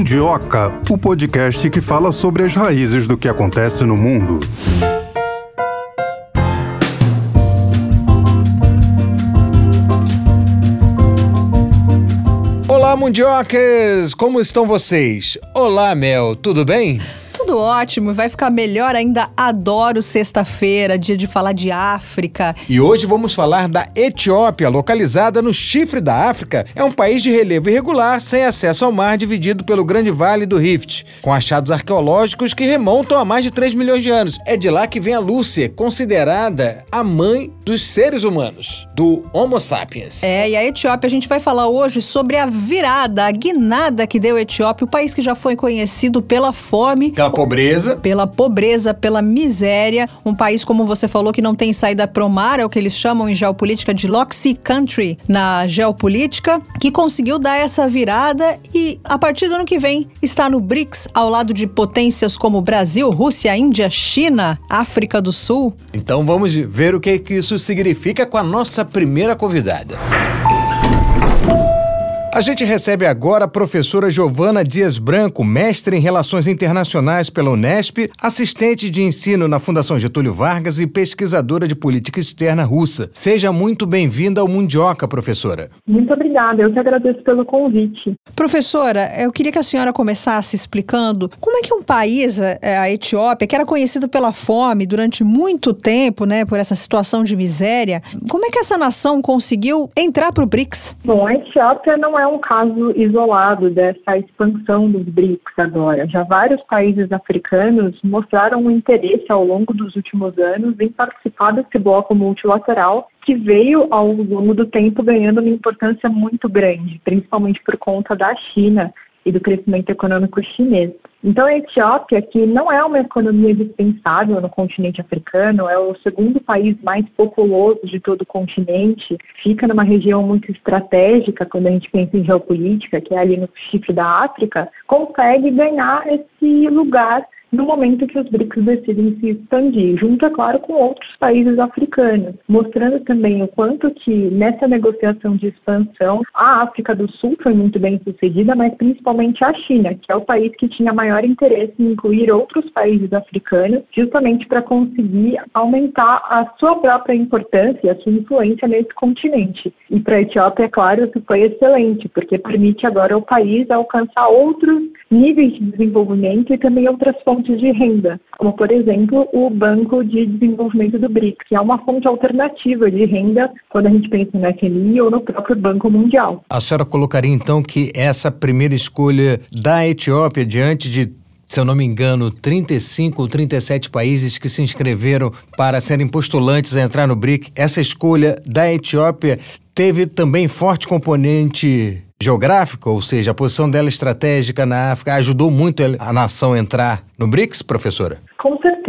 Mundioca, o podcast que fala sobre as raízes do que acontece no mundo. Olá, Mundiocas! Como estão vocês? Olá, Mel, tudo bem? Tudo ótimo, vai ficar melhor ainda. Adoro sexta-feira, dia de falar de África. E hoje vamos falar da Etiópia, localizada no chifre da África. É um país de relevo irregular, sem acesso ao mar, dividido pelo Grande Vale do Rift, com achados arqueológicos que remontam a mais de 3 milhões de anos. É de lá que vem a Lúcia, considerada a mãe dos seres humanos, do Homo sapiens. É, e a Etiópia, a gente vai falar hoje sobre a virada, a guinada que deu a Etiópia, o país que já foi conhecido pela fome. Pela pobreza. Pela pobreza, pela miséria. Um país, como você falou, que não tem saída pro mar, é o que eles chamam em geopolítica de Loxy Country na geopolítica, que conseguiu dar essa virada e, a partir do ano que vem, está no BRICS, ao lado de potências como Brasil, Rússia, Índia, China, África do Sul. Então vamos ver o que, que isso significa com a nossa primeira convidada. A gente recebe agora a professora Giovana Dias Branco, mestre em Relações Internacionais pela Unesp, assistente de ensino na Fundação Getúlio Vargas e pesquisadora de política externa russa. Seja muito bem-vinda ao Mundioca, professora. Muito obrigada, eu que agradeço pelo convite. Professora, eu queria que a senhora começasse explicando como é que um país, é, a Etiópia, que era conhecido pela fome durante muito tempo, né, por essa situação de miséria, como é que essa nação conseguiu entrar para o BRICS? Bom, a Etiópia não é um caso isolado dessa expansão dos BRICS agora. Já vários países africanos mostraram um interesse ao longo dos últimos anos em participar desse bloco multilateral que veio ao longo do tempo ganhando uma importância muito grande, principalmente por conta da China e do crescimento econômico chinês. Então, a Etiópia, que não é uma economia dispensável no continente africano, é o segundo país mais populoso de todo o continente, fica numa região muito estratégica quando a gente pensa em geopolítica, que é ali no chifre da África, consegue ganhar esse lugar no momento que os BRICS decidem se expandir, junto, é claro, com outros países africanos, mostrando também o quanto que nessa negociação de expansão a África do Sul foi muito bem sucedida, mas principalmente a China, que é o país que tinha maior interesse em incluir outros países africanos, justamente para conseguir aumentar a sua própria importância e a sua influência nesse continente. E para a Etiópia, é claro, isso foi excelente, porque permite agora ao país alcançar outros níveis de desenvolvimento e também outras fontes de renda, como, por exemplo, o Banco de Desenvolvimento do BRICS, que é uma fonte alternativa de renda quando a gente pensa no FMI ou no próprio Banco Mundial. A senhora colocaria, então, que essa primeira escolha da Etiópia diante de se eu não me engano, 35 ou 37 países que se inscreveram para serem postulantes a entrar no BRIC. Essa escolha da Etiópia teve também forte componente geográfico, ou seja, a posição dela estratégica na África ajudou muito a nação a entrar no BRICS, professora? Com certeza.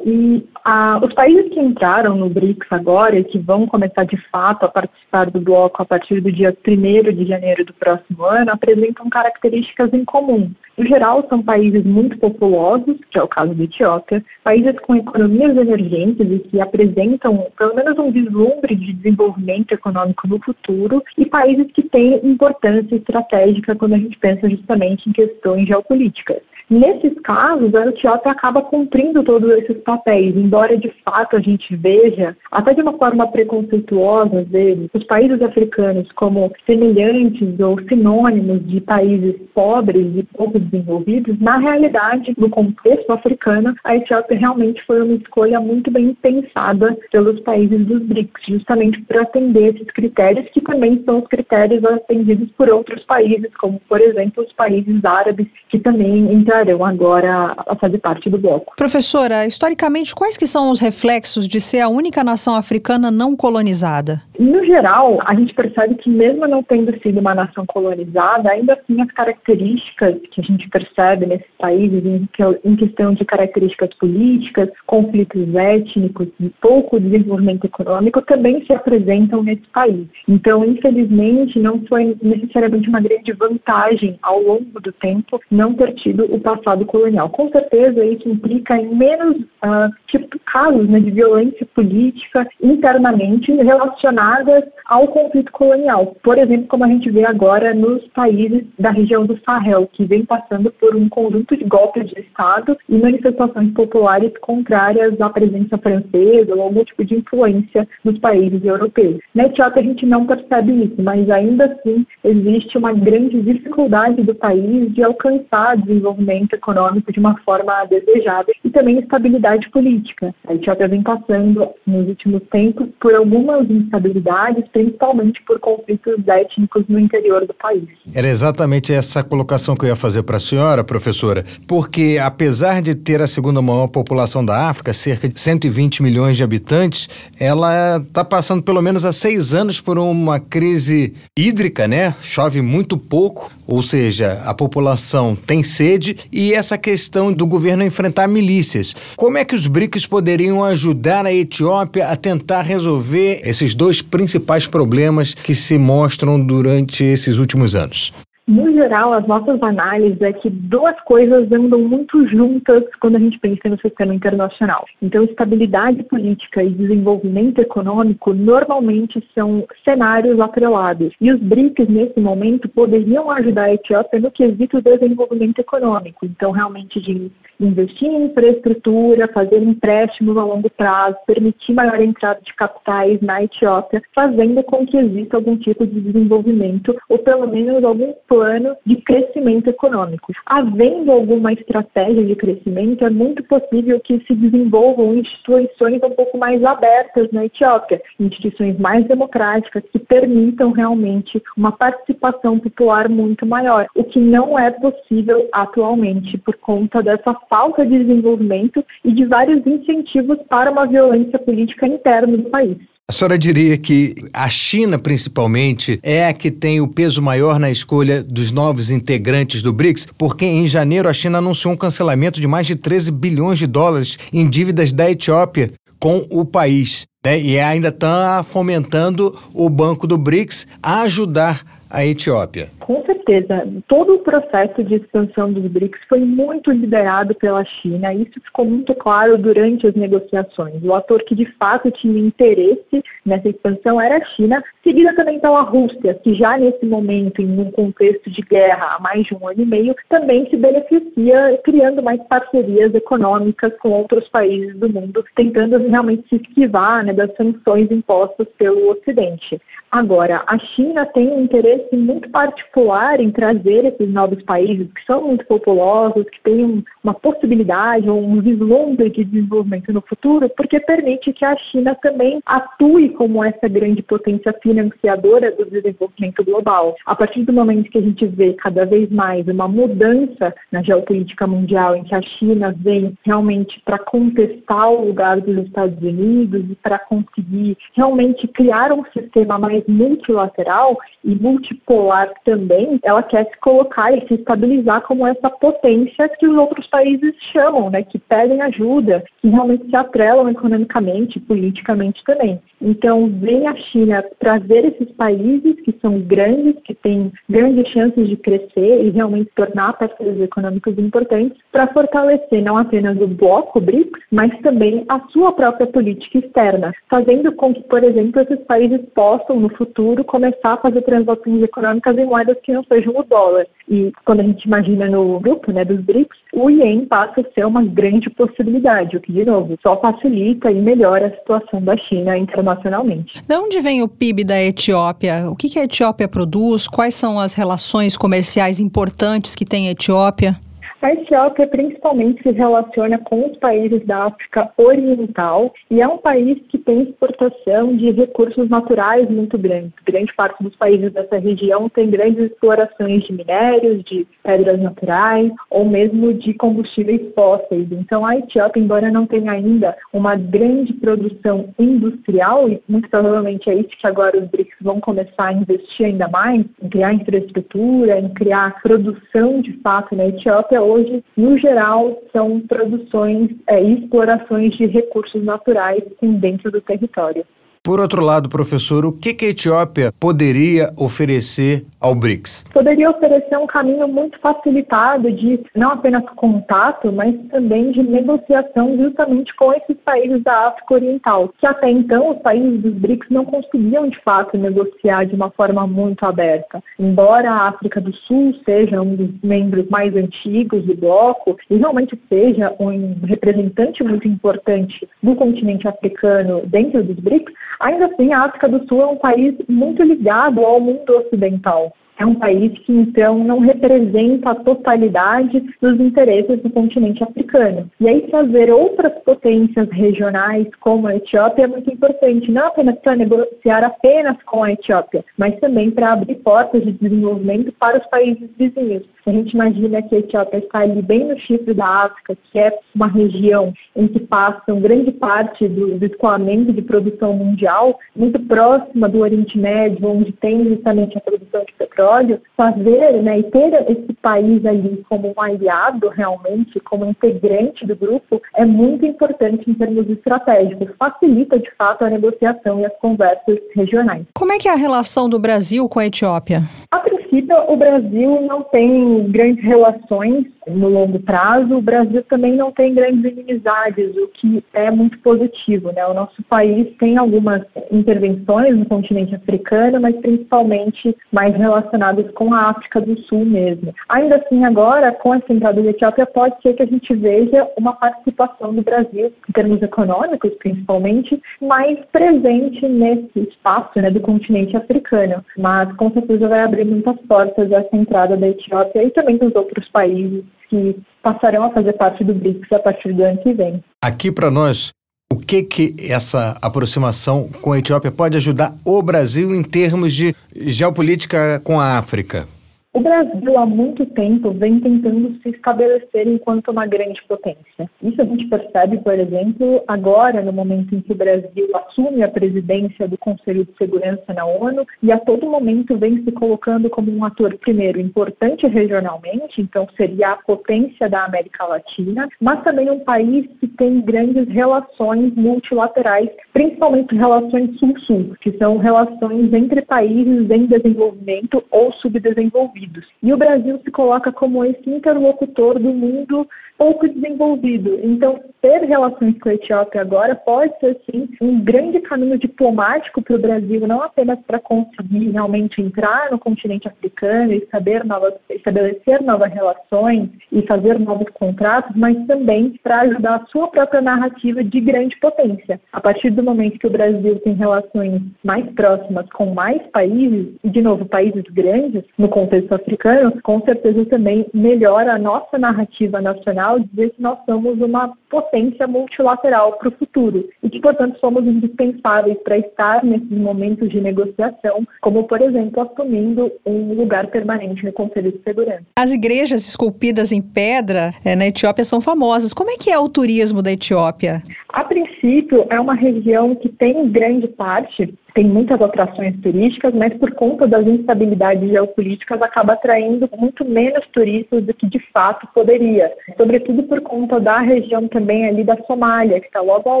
E ah, os países que entraram no BRICS agora e que vão começar de fato a participar do bloco a partir do dia 1 de janeiro do próximo ano apresentam características em comum. No geral, são países muito populosos, que é o caso da Etiópia, países com economias emergentes e que apresentam pelo menos um vislumbre de desenvolvimento econômico no futuro, e países que têm importância estratégica quando a gente pensa justamente em questões geopolíticas. Nesses casos, a Etiópia acaba cumprindo esses papéis, embora de fato a gente veja, até de uma forma preconceituosa, às vezes, os países africanos como semelhantes ou sinônimos de países pobres e pouco desenvolvidos, na realidade, no contexto africano, a Etiópia realmente foi uma escolha muito bem pensada pelos países dos BRICS, justamente para atender esses critérios, que também são os critérios atendidos por outros países, como, por exemplo, os países árabes, que também entrarão agora a fazer parte do bloco. Professora, historicamente, quais que são os reflexos de ser a única nação africana não colonizada? No geral, a gente percebe que mesmo não tendo sido uma nação colonizada, ainda assim as características que a gente percebe nesses países, em, questão de características políticas, conflitos étnicos e pouco desenvolvimento econômico, também se apresentam nesse país. Então, infelizmente, não foi necessariamente uma grande vantagem ao longo do tempo não ter tido o passado colonial. Com certeza, isso implica em menos uh, tipos casos né, de violência política internamente relacionadas ao conflito colonial. Por exemplo, como a gente vê agora nos países da região do Sahel, que vem passando por um conjunto de golpes de Estado e manifestações populares contrárias à presença francesa ou algum tipo de influência nos países europeus. Na Etiópia a gente não percebe isso, mas ainda assim existe uma grande dificuldade do país de alcançar desenvolvimento econômico de uma forma desejável e também estabilidade política. A Etiópia vem passando nos últimos tempos por algumas instabilidades, principalmente por conflitos étnicos no interior do país. Era exatamente essa colocação que eu ia fazer para a senhora, professora, porque apesar de ter a segunda maior população da África, cerca de 120 milhões de habitantes, ela está passando pelo menos há seis anos por uma crise hídrica, né? Chove muito pouco, ou seja, a população tem sede e essa questão do governo enfrentar milícias. Como é que os BRICS poderiam ajudar a Etiópia a tentar resolver esses dois principais problemas que se mostram durante esses últimos anos? No geral, as nossas análises é que duas coisas andam muito juntas quando a gente pensa no sistema internacional. Então, estabilidade política e desenvolvimento econômico normalmente são cenários atrelados. E os BRICS, nesse momento, poderiam ajudar a Etiópia no quesito desenvolvimento econômico. Então, realmente, de investir em infraestrutura, fazer empréstimos a longo prazo, permitir maior entrada de capitais na Etiópia, fazendo com que exista algum tipo de desenvolvimento ou pelo menos algum plano de crescimento econômico. Havendo alguma estratégia de crescimento, é muito possível que se desenvolvam instituições um pouco mais abertas na Etiópia, instituições mais democráticas que permitam realmente uma participação popular muito maior, o que não é possível atualmente por conta dessa falta de desenvolvimento e de vários incentivos para uma violência política interna do país. A senhora diria que a China, principalmente, é a que tem o peso maior na escolha dos novos integrantes do BRICS, porque em janeiro a China anunciou um cancelamento de mais de 13 bilhões de dólares em dívidas da Etiópia com o país. Né? E ainda está fomentando o Banco do BRICS a ajudar a Etiópia. Com certeza. Todo o processo de expansão dos BRICS foi muito liderado pela China. Isso ficou muito claro durante as negociações. O ator que de fato tinha interesse nessa expansão era a China, seguida também pela Rússia, que já nesse momento, em um contexto de guerra há mais de um ano e meio, também se beneficia criando mais parcerias econômicas com outros países do mundo, tentando realmente se esquivar né, das sanções impostas pelo Ocidente. Agora, a China tem um interesse muito particular em trazer esses novos países que são muito populosos, que têm uma possibilidade ou um vislumbre de desenvolvimento no futuro, porque permite que a China também atue como essa grande potência financiadora do desenvolvimento global. A partir do momento que a gente vê cada vez mais uma mudança na geopolítica mundial, em que a China vem realmente para contestar o lugar dos Estados Unidos e para conseguir realmente criar um sistema mais multilateral e multipolar também, ela quer se colocar e se estabilizar como essa potência que os outros países chamam, né, que pedem ajuda, que realmente se atrelam economicamente, politicamente também. Então, vem a China trazer esses países que são grandes, que têm grandes chances de crescer e realmente tornar parceiros econômicos importantes para fortalecer não apenas o bloco BRICS, mas também a sua própria política externa, fazendo com que, por exemplo, esses países possam, no futuro, começar a fazer transações econômicas em moedas que não sejam o dólar. E quando a gente imagina no grupo né, dos BRICS, o ien passa a ser uma grande possibilidade, o que, de novo, só facilita e melhora a situação da China internacionalmente. De onde vem o PIB da Etiópia? O que a Etiópia produz? Quais são as relações comerciais importantes que tem a Etiópia? A Etiópia principalmente se relaciona com os países da África Oriental e é um país que tem exportação de recursos naturais muito grandes. Grande parte dos países dessa região tem grandes explorações de minérios, de pedras naturais ou mesmo de combustíveis fósseis. Então a Etiópia, embora não tenha ainda uma grande produção industrial, e muito provavelmente é isso que agora os BRICS vão começar a investir ainda mais, em criar infraestrutura, em criar produção de fato na Etiópia, hoje, no geral, são produções é, e explorações de recursos naturais dentro do território. Por outro lado, professor, o que, que a Etiópia poderia oferecer ao BRICS? Poderia oferecer um caminho muito facilitado de não apenas contato, mas também de negociação justamente com esses países da África Oriental, que até então os países dos BRICS não conseguiam de fato negociar de uma forma muito aberta. Embora a África do Sul seja um dos membros mais antigos do bloco e realmente seja um representante muito importante do continente africano dentro dos BRICS, ainda assim a África do Sul é um país muito ligado ao mundo ocidental. É um país que, então, não representa a totalidade dos interesses do continente africano. E aí, trazer outras potências regionais, como a Etiópia, é muito importante, não apenas para negociar apenas com a Etiópia, mas também para abrir portas de desenvolvimento para os países vizinhos. A gente imagina que a Etiópia está ali bem no chifre da África, que é uma região em que passam grande parte do, do escoamento de produção mundial, muito próxima do Oriente Médio, onde tem justamente a produção de petróleo, fazer né, e ter esse país ali como um aliado realmente, como integrante do grupo, é muito importante em termos estratégicos. Facilita, de fato, a negociação e as conversas regionais. Como é que é a relação do Brasil com a Etiópia? A princípio, o Brasil não tem grandes relações no longo prazo. O Brasil também não tem grandes inimizades, o que é muito positivo. Né? O nosso país tem algumas intervenções no continente africano, mas principalmente mais relacionadas com a África do Sul mesmo. Ainda assim, agora, com essa entrada da Etiópia, pode ser que a gente veja uma participação do Brasil, em termos econômicos principalmente, mais presente nesse espaço né, do continente africano. Mas, com certeza, vai abrir muitas portas essa entrada da Etiópia e também dos outros países que passarão a fazer parte do BRICS a partir do ano que vem. Aqui para nós, o que que essa aproximação com a Etiópia pode ajudar o Brasil em termos de geopolítica com a África? O Brasil, há muito tempo, vem tentando se estabelecer enquanto uma grande potência. Isso a gente percebe, por exemplo, agora, no momento em que o Brasil assume a presidência do Conselho de Segurança na ONU e a todo momento vem se colocando como um ator, primeiro, importante regionalmente, então seria a potência da América Latina, mas também um país que tem grandes relações multilaterais, principalmente relações sul-sul, que são relações entre países em desenvolvimento ou subdesenvolvidos. E o Brasil se coloca como esse interlocutor do mundo pouco desenvolvido. Então, ter relações com a Etiópia agora pode ser, sim, um grande caminho diplomático para o Brasil, não apenas para conseguir realmente entrar no continente africano e saber novas, estabelecer novas relações e fazer novos contratos, mas também para ajudar a sua própria narrativa de grande potência. A partir do momento que o Brasil tem relações mais próximas com mais países, e de novo, países grandes, no contexto africano, com certeza também melhora a nossa narrativa nacional dizer que nós somos uma potência multilateral para o futuro e que, portanto, somos indispensáveis para estar nesses momentos de negociação, como, por exemplo, assumindo um lugar permanente no Conselho de Segurança. As igrejas esculpidas em pedra é, na Etiópia são famosas. Como é que é o turismo da Etiópia? A princípio, é uma região que tem grande parte tem muitas atrações turísticas, mas por conta das instabilidades geopolíticas acaba atraindo muito menos turistas do que de fato poderia. Sobretudo por conta da região também ali da Somália, que está logo ao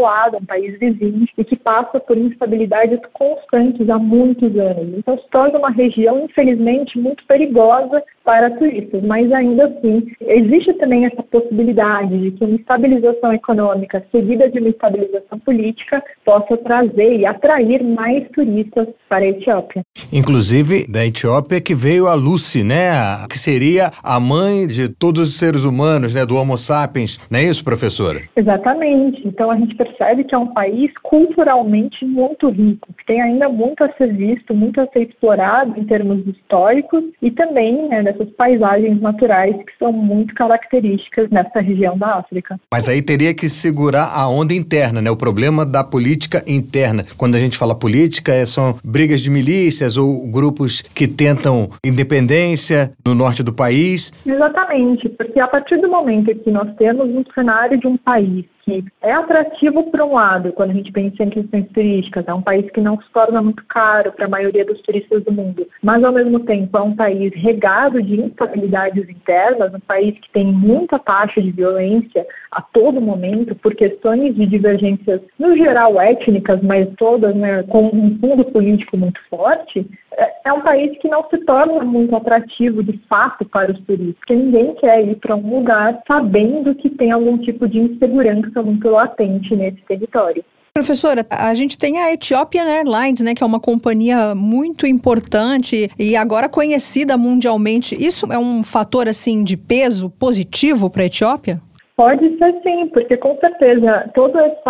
lado, um país vizinho, e que passa por instabilidades constantes há muitos anos. Então se torna uma região, infelizmente, muito perigosa para turistas, mas ainda assim existe também essa possibilidade de que uma estabilização econômica seguida de uma estabilização política possa trazer e atrair mais turistas para a Etiópia. Inclusive da Etiópia que veio a Lucy, né, que seria a mãe de todos os seres humanos, né, do Homo sapiens, não é isso, professora? Exatamente. Então a gente percebe que é um país culturalmente muito rico, que tem ainda muito a ser visto, muito a ser explorado em termos históricos e também né, dessas paisagens naturais que são muito características nessa região da África. Mas aí teria que segurar a onda interna, né? O problema da política interna. Quando a gente fala política, é, são brigas de milícias ou grupos que tentam independência no norte do país. Exatamente, porque a partir do momento que nós temos um cenário de um país que é atrativo por um lado, quando a gente pensa em questões turísticas, é um país que não se torna muito caro para a maioria dos turistas do mundo, mas ao mesmo tempo é um país regado de instabilidades internas, um país que tem muita taxa de violência a todo momento por questões de divergências, no geral étnicas, mas todas né, com um fundo político muito forte, é, é um país que não se torna muito atrativo de fato para os turistas, porque ninguém quer ir para um lugar sabendo que tem algum tipo de insegurança muito latente nesse território. Professora, a gente tem a Ethiopian Airlines, né, que é uma companhia muito importante e agora conhecida mundialmente. Isso é um fator assim de peso positivo para a Etiópia? Pode ser sim, porque com certeza todo esse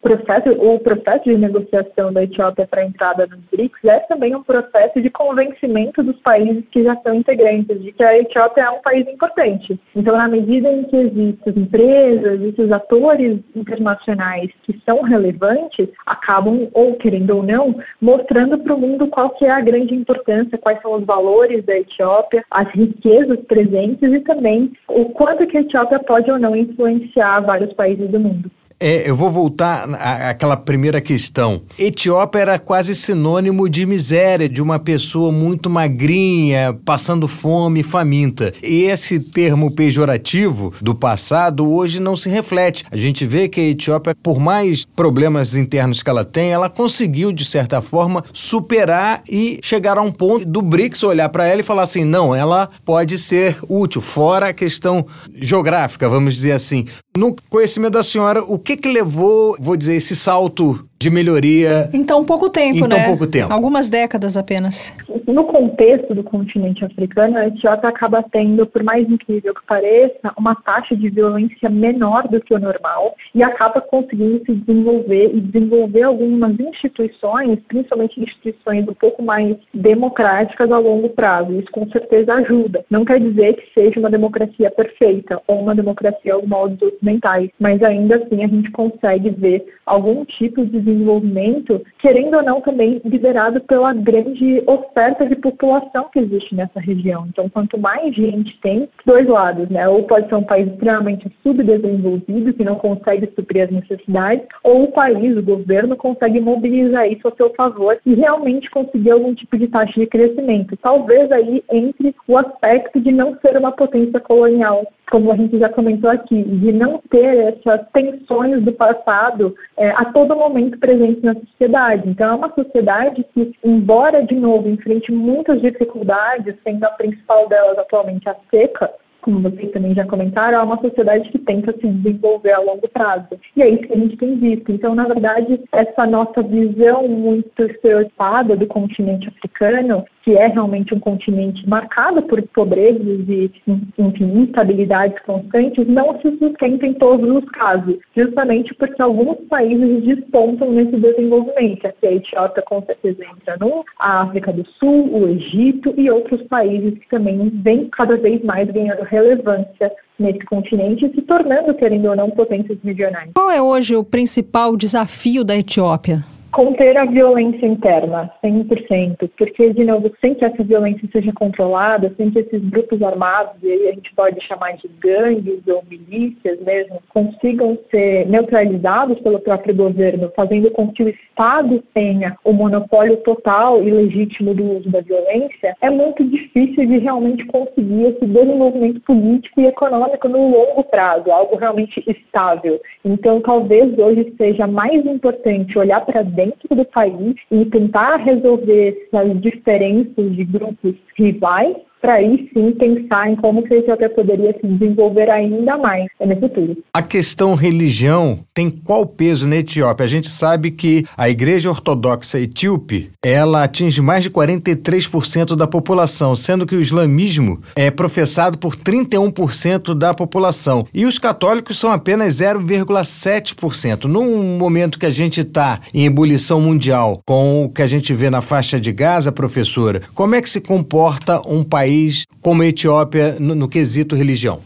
processo, o processo de negociação da Etiópia para a entrada nos BRICS é também um processo de convencimento dos países que já são integrantes de que a Etiópia é um país importante. Então, na medida em que existem empresas, esses atores internacionais que são relevantes, acabam, ou querendo ou não, mostrando para o mundo qual que é a grande importância, quais são os valores da Etiópia, as riquezas presentes e também o quanto que a Etiópia pode ou não influenciar vários países do mundo. É, eu vou voltar àquela primeira questão. Etiópia era quase sinônimo de miséria, de uma pessoa muito magrinha, passando fome, faminta. E esse termo pejorativo do passado hoje não se reflete. A gente vê que a Etiópia, por mais problemas internos que ela tem, ela conseguiu, de certa forma, superar e chegar a um ponto do BRICS olhar para ela e falar assim: não, ela pode ser útil, fora a questão geográfica, vamos dizer assim. No conhecimento da senhora, o que que levou, vou dizer, esse salto de melhoria? Em tão pouco tempo, em né? Em tão pouco tempo. Algumas décadas apenas. No contexto do continente africano, a Etiópia acaba tendo, por mais incrível que pareça, uma taxa de violência menor do que o normal e acaba conseguindo se desenvolver e desenvolver algumas instituições, principalmente instituições um pouco mais democráticas a longo prazo. Isso com certeza ajuda. Não quer dizer que seja uma democracia perfeita ou uma democracia aos moldes ocidentais, mas ainda assim a gente consegue ver algum tipo de desenvolvimento, querendo ou não também liderado pela grande oferta de população que existe nessa região. Então, quanto mais gente tem, dois lados, né? Ou pode ser um país extremamente subdesenvolvido, que não consegue suprir as necessidades, ou o país, o governo, consegue mobilizar isso a seu favor e realmente conseguir algum tipo de taxa de crescimento. Talvez aí entre o aspecto de não ser uma potência colonial, como a gente já comentou aqui, de não ter essas tensões do passado é, a todo momento presentes na sociedade. Então, é uma sociedade que, embora, de novo, enfrente muitas dificuldades, sendo a principal delas atualmente a seca, como vocês também já comentaram, é uma sociedade que tenta se desenvolver a longo prazo. E é isso que a gente tem visto. Então, na verdade, essa nossa visão muito estereotipada do continente africano que é realmente um continente marcado por pobrezas e enfim, instabilidades constantes, não se sustenta em todos os casos, justamente porque alguns países despontam nesse desenvolvimento. Aqui a Etiópia com certeza entra no, a África do Sul, o Egito e outros países que também vêm cada vez mais ganhando relevância nesse continente se tornando, querendo ou não, potências regionais. Qual é hoje o principal desafio da Etiópia? Conter a violência interna, 100%, porque, de novo, sem que essa violência seja controlada, sem que esses grupos armados, e aí a gente pode chamar de gangues ou milícias mesmo, consigam ser neutralizados pelo próprio governo, fazendo com que o Estado tenha o monopólio total e legítimo do uso da violência, é muito difícil de realmente conseguir esse desenvolvimento político e econômico no longo prazo, algo realmente estável. Então, talvez hoje seja mais importante olhar para dentro do país e tentar resolver essas diferenças de grupos rivais para aí sim pensar em como que a Etiópia poderia se desenvolver ainda mais no futuro. A questão religião tem qual peso na Etiópia? A gente sabe que a Igreja Ortodoxa Etíope, ela atinge mais de 43% da população, sendo que o islamismo é professado por 31% da população e os católicos são apenas 0,7%. Num momento que a gente está em ebulição mundial, com o que a gente vê na faixa de Gaza, professora, como é que se comporta um país país como a Etiópia no, no quesito religião?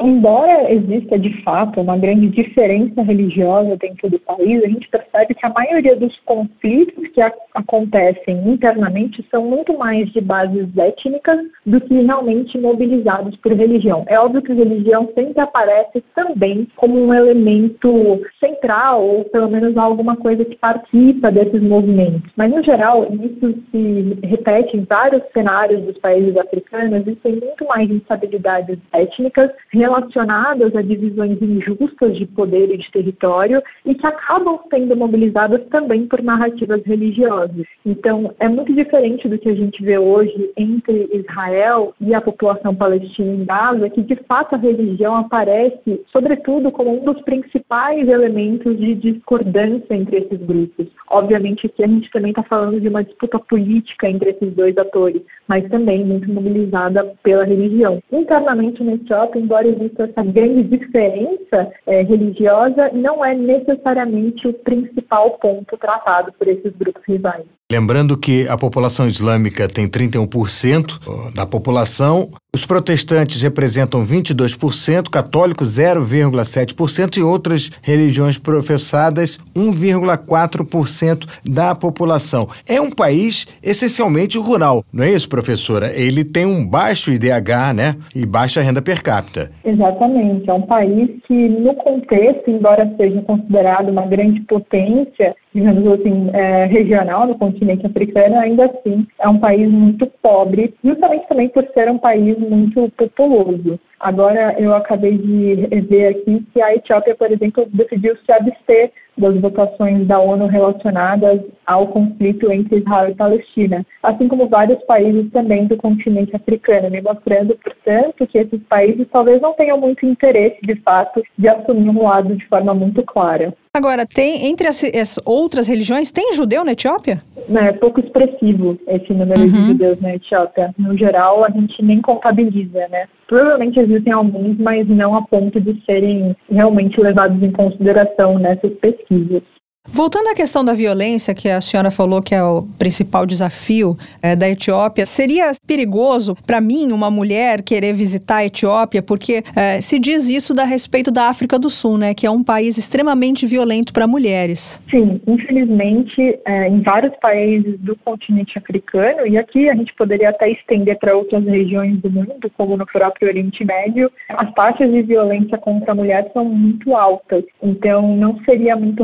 Embora exista de fato uma grande diferença religiosa dentro do país, a gente percebe que a maioria dos conflitos que acontecem internamente são muito mais de bases étnicas do que realmente mobilizados por religião. É óbvio que a religião sempre aparece também como um elemento central, ou pelo menos alguma coisa que participa desses movimentos. Mas, no geral, isso se repete em vários cenários dos países africanos, existem muito mais instabilidades étnicas relacionadas a divisões injustas de poder e de território e que acabam sendo mobilizadas também por narrativas religiosas. Então, é muito diferente do que a gente vê hoje entre Israel e a população palestina em Gaza, que de fato a religião aparece, sobretudo, como um dos principais elementos de discordância entre esses grupos. Obviamente, aqui a gente também está falando de uma disputa política entre esses dois atores, mas também muito mobilizada pela religião. Internamente na Etiópia, embora essa grande diferença é, religiosa, não é necessariamente o principal ponto tratado por esses grupos rivais. Lembrando que a população islâmica tem 31% da população, os protestantes representam 22%, católicos 0,7% e outras religiões professadas 1,4% da população. É um país essencialmente rural, não é isso, professora? Ele tem um baixo IDH, né? E baixa renda per capita. Exatamente. É um país que, no contexto, embora seja considerado uma grande potência, digamos assim, é, regional no continente africano, ainda assim é um país muito pobre, justamente também por ser um país muito populoso. Agora, eu acabei de ver aqui que a Etiópia, por exemplo, decidiu se abster das votações da ONU relacionadas ao conflito entre Israel e Palestina, assim como vários países também do continente africano, me mostrando, portanto, que esses países talvez não tenham muito interesse, de fato, de assumir um lado de forma muito clara. Agora, tem entre as, as outras religiões, tem judeu na Etiópia? É pouco expressivo esse número uhum. de judeus na Etiópia. No geral, a gente nem contabiliza, né? Provavelmente existem alguns, mas não a ponto de serem realmente levados em consideração nessas pesquisas. Voltando à questão da violência, que a senhora falou que é o principal desafio é, da Etiópia, seria perigoso para mim, uma mulher, querer visitar a Etiópia, porque é, se diz isso a respeito da África do Sul, né, que é um país extremamente violento para mulheres. Sim, infelizmente, é, em vários países do continente africano, e aqui a gente poderia até estender para outras regiões do mundo, como no próprio Oriente Médio, as taxas de violência contra a mulher são muito altas. Então, não seria muito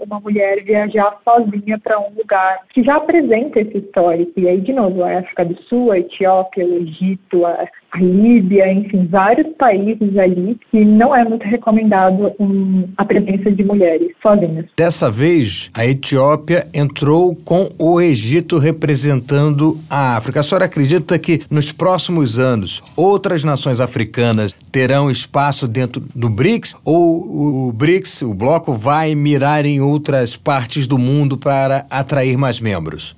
uma mulher viajar sozinha para um lugar que já apresenta esse histórico. E aí, de novo, a África do Sul, a Etiópia, o Egito, a, a Líbia, enfim, vários países ali que não é muito recomendado a presença de mulheres sozinhas. Dessa vez, a Etiópia entrou com o Egito representando a África. A senhora acredita que nos próximos anos outras nações africanas terão espaço dentro do BRICS ou o BRICS, o bloco, vai mirar em outras partes do mundo para atrair mais membros?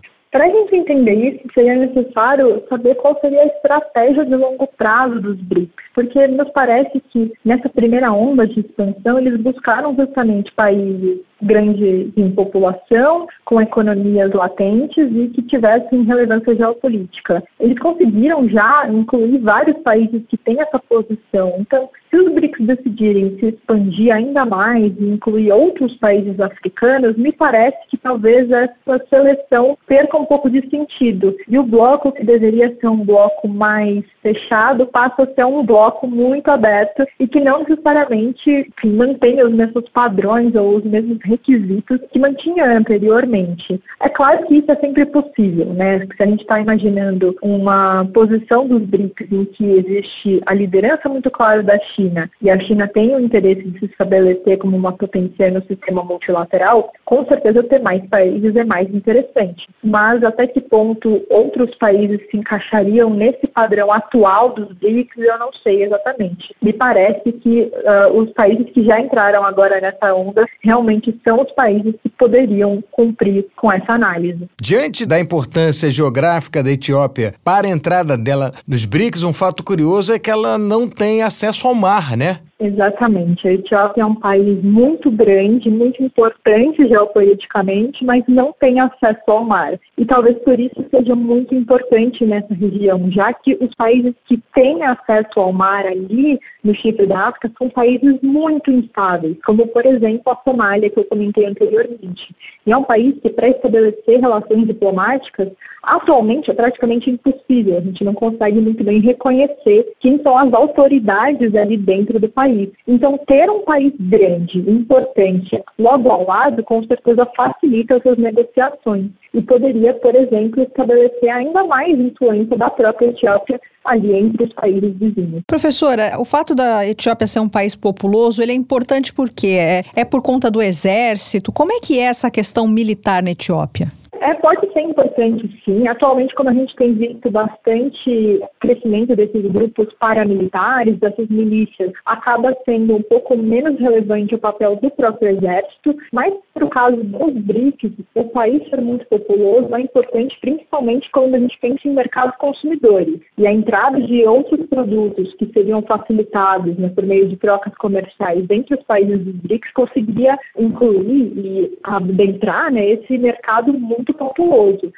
Entender isso, seria necessário saber qual seria a estratégia de longo prazo dos BRICS, porque nos parece que nessa primeira onda de expansão eles buscaram justamente países grandes em população, com economias latentes e que tivessem relevância geopolítica. Eles conseguiram já incluir vários países que têm essa posição. Então, se os BRICS decidirem se expandir ainda mais e incluir outros países africanos, me parece que talvez essa seleção perca um pouco de sentido. E o bloco, que deveria ser um bloco mais fechado, passa a ser um bloco muito aberto e que não necessariamente enfim, mantém os mesmos padrões ou os mesmos requisitos que mantinha anteriormente. É claro que isso é sempre possível, né? Se a gente está imaginando uma posição dos BRICS em que existe a liderança muito clara da China, e a China tem o interesse de se estabelecer como uma potência no sistema multilateral, com certeza ter mais países é mais interessante. Mas até que ponto outros países se encaixariam nesse padrão atual dos BRICS, eu não sei exatamente. Me parece que uh, os países que já entraram agora nessa onda realmente são os países que poderiam cumprir com essa análise. Diante da importância geográfica da Etiópia para a entrada dela nos BRICS, um fato curioso é que ela não tem acesso ao mar né? Exatamente. A Etiópia é um país muito grande, muito importante geopoliticamente, mas não tem acesso ao mar. E talvez por isso seja muito importante nessa região, já que os países que têm acesso ao mar ali no chifre da África são países muito instáveis, como por exemplo a Somália, que eu comentei anteriormente. E é um país que, para estabelecer relações diplomáticas, atualmente é praticamente impossível. A gente não consegue muito bem reconhecer quem são as autoridades ali dentro do país. Então, ter um país grande, importante, logo ao lado, com certeza facilita essas negociações e poderia, por exemplo, estabelecer ainda mais influência da própria Etiópia ali entre os países vizinhos. Professora, o fato da Etiópia ser um país populoso, ele é importante porque é, é por conta do exército. Como é que é essa questão militar na Etiópia? É, pode ser importante, sim. Atualmente, como a gente tem visto bastante crescimento desses grupos paramilitares, dessas milícias, acaba sendo um pouco menos relevante o papel do próprio exército, mas para o caso dos BRICS, o país ser muito populoso é importante, principalmente quando a gente pensa em mercados consumidores. E a entrada de outros produtos que seriam facilitados né, por meio de trocas comerciais entre os países dos BRICS conseguiria incluir e adentrar né, esse mercado muito muito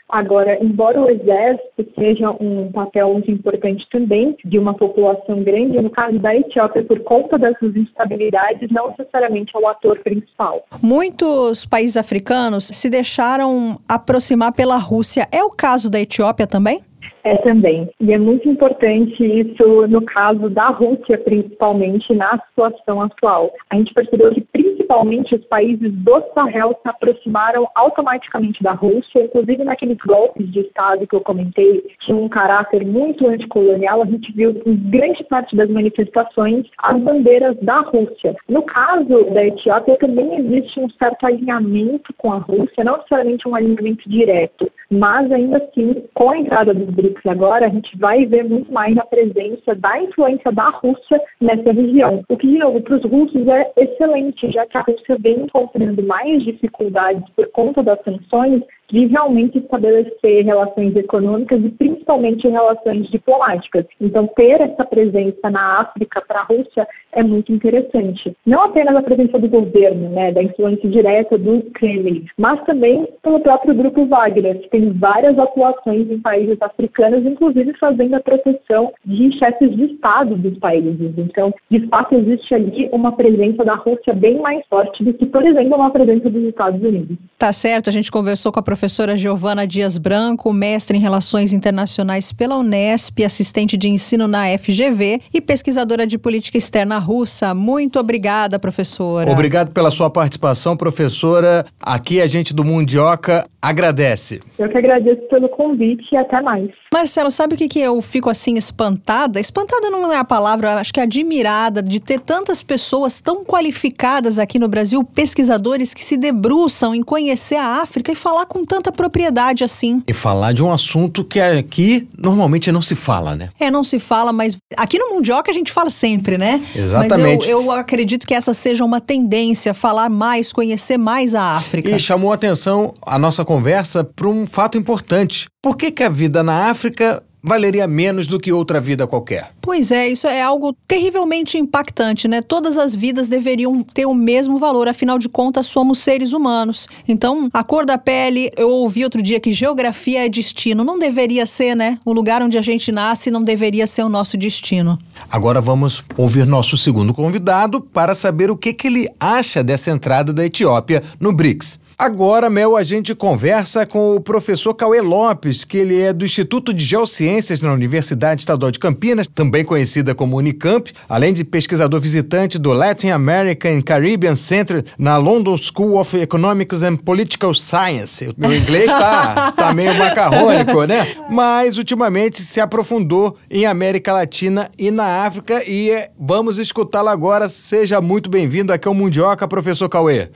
Agora, embora o exército seja um papel muito importante também de uma população grande, no caso da Etiópia, por conta dessas instabilidades, não necessariamente é o ator principal. Muitos países africanos se deixaram aproximar pela Rússia. É o caso da Etiópia também? É também. E é muito importante isso no caso da Rússia, principalmente na situação atual. A gente percebeu que principalmente os países do Sahel se aproximaram automaticamente da Rússia, inclusive naqueles golpes de Estado que eu comentei, tinha um caráter muito anticolonial, a gente viu em grande parte das manifestações as bandeiras da Rússia. No caso da Etiópia, também existe um certo alinhamento com a Rússia, não necessariamente um alinhamento direto, mas ainda assim, com a entrada dos BRICS agora, a gente vai ver muito mais a presença da influência da Rússia nessa região. O que, de novo, para os russos é excelente, já que a Rússia vem encontrando mais dificuldades por conta das sanções de realmente estabelecer relações econômicas e principalmente relações diplomáticas. Então, ter essa presença na África para a Rússia é muito interessante. Não apenas a presença do governo, né, da influência direta do Kremlin, mas também pelo próprio grupo Wagner, que tem várias atuações em países africanos, inclusive fazendo a proteção de chefes de Estado dos países. Então, de fato, existe ali uma presença da Rússia bem mais forte do que, por exemplo, uma presença dos Estados Unidos. Tá certo, a gente conversou com a professora professora Giovana Dias Branco, mestre em Relações Internacionais pela Unesp, assistente de ensino na FGV e pesquisadora de política externa russa. Muito obrigada, professora. Obrigado pela sua participação, professora. Aqui a gente do Mundioca agradece. Eu que agradeço pelo convite e até mais. Marcelo, sabe o que, que eu fico assim espantada? Espantada não é a palavra, acho que é admirada de ter tantas pessoas tão qualificadas aqui no Brasil, pesquisadores que se debruçam em conhecer a África e falar com tanta propriedade assim. E falar de um assunto que aqui normalmente não se fala, né? É, não se fala, mas aqui no Mundioca a gente fala sempre, né? Exatamente. Mas eu, eu acredito que essa seja uma tendência, falar mais, conhecer mais a África. E chamou a atenção a nossa conversa para um fato importante. Por que, que a vida na África valeria menos do que outra vida qualquer. Pois é, isso é algo terrivelmente impactante, né? Todas as vidas deveriam ter o mesmo valor, afinal de contas, somos seres humanos. Então, a cor da pele, eu ouvi outro dia que geografia é destino. Não deveria ser, né? O lugar onde a gente nasce não deveria ser o nosso destino. Agora vamos ouvir nosso segundo convidado para saber o que, que ele acha dessa entrada da Etiópia no BRICS. Agora, Mel, a gente conversa com o professor Cauê Lopes, que ele é do Instituto de Geociências na Universidade Estadual de Campinas, também conhecida como Unicamp, além de pesquisador visitante do Latin American Caribbean Center na London School of Economics and Political Science. O meu inglês tá, tá meio macarrônico, né? Mas ultimamente se aprofundou em América Latina e na África e é, vamos escutá-lo agora. Seja muito bem-vindo aqui ao Mundioca, professor Cauê.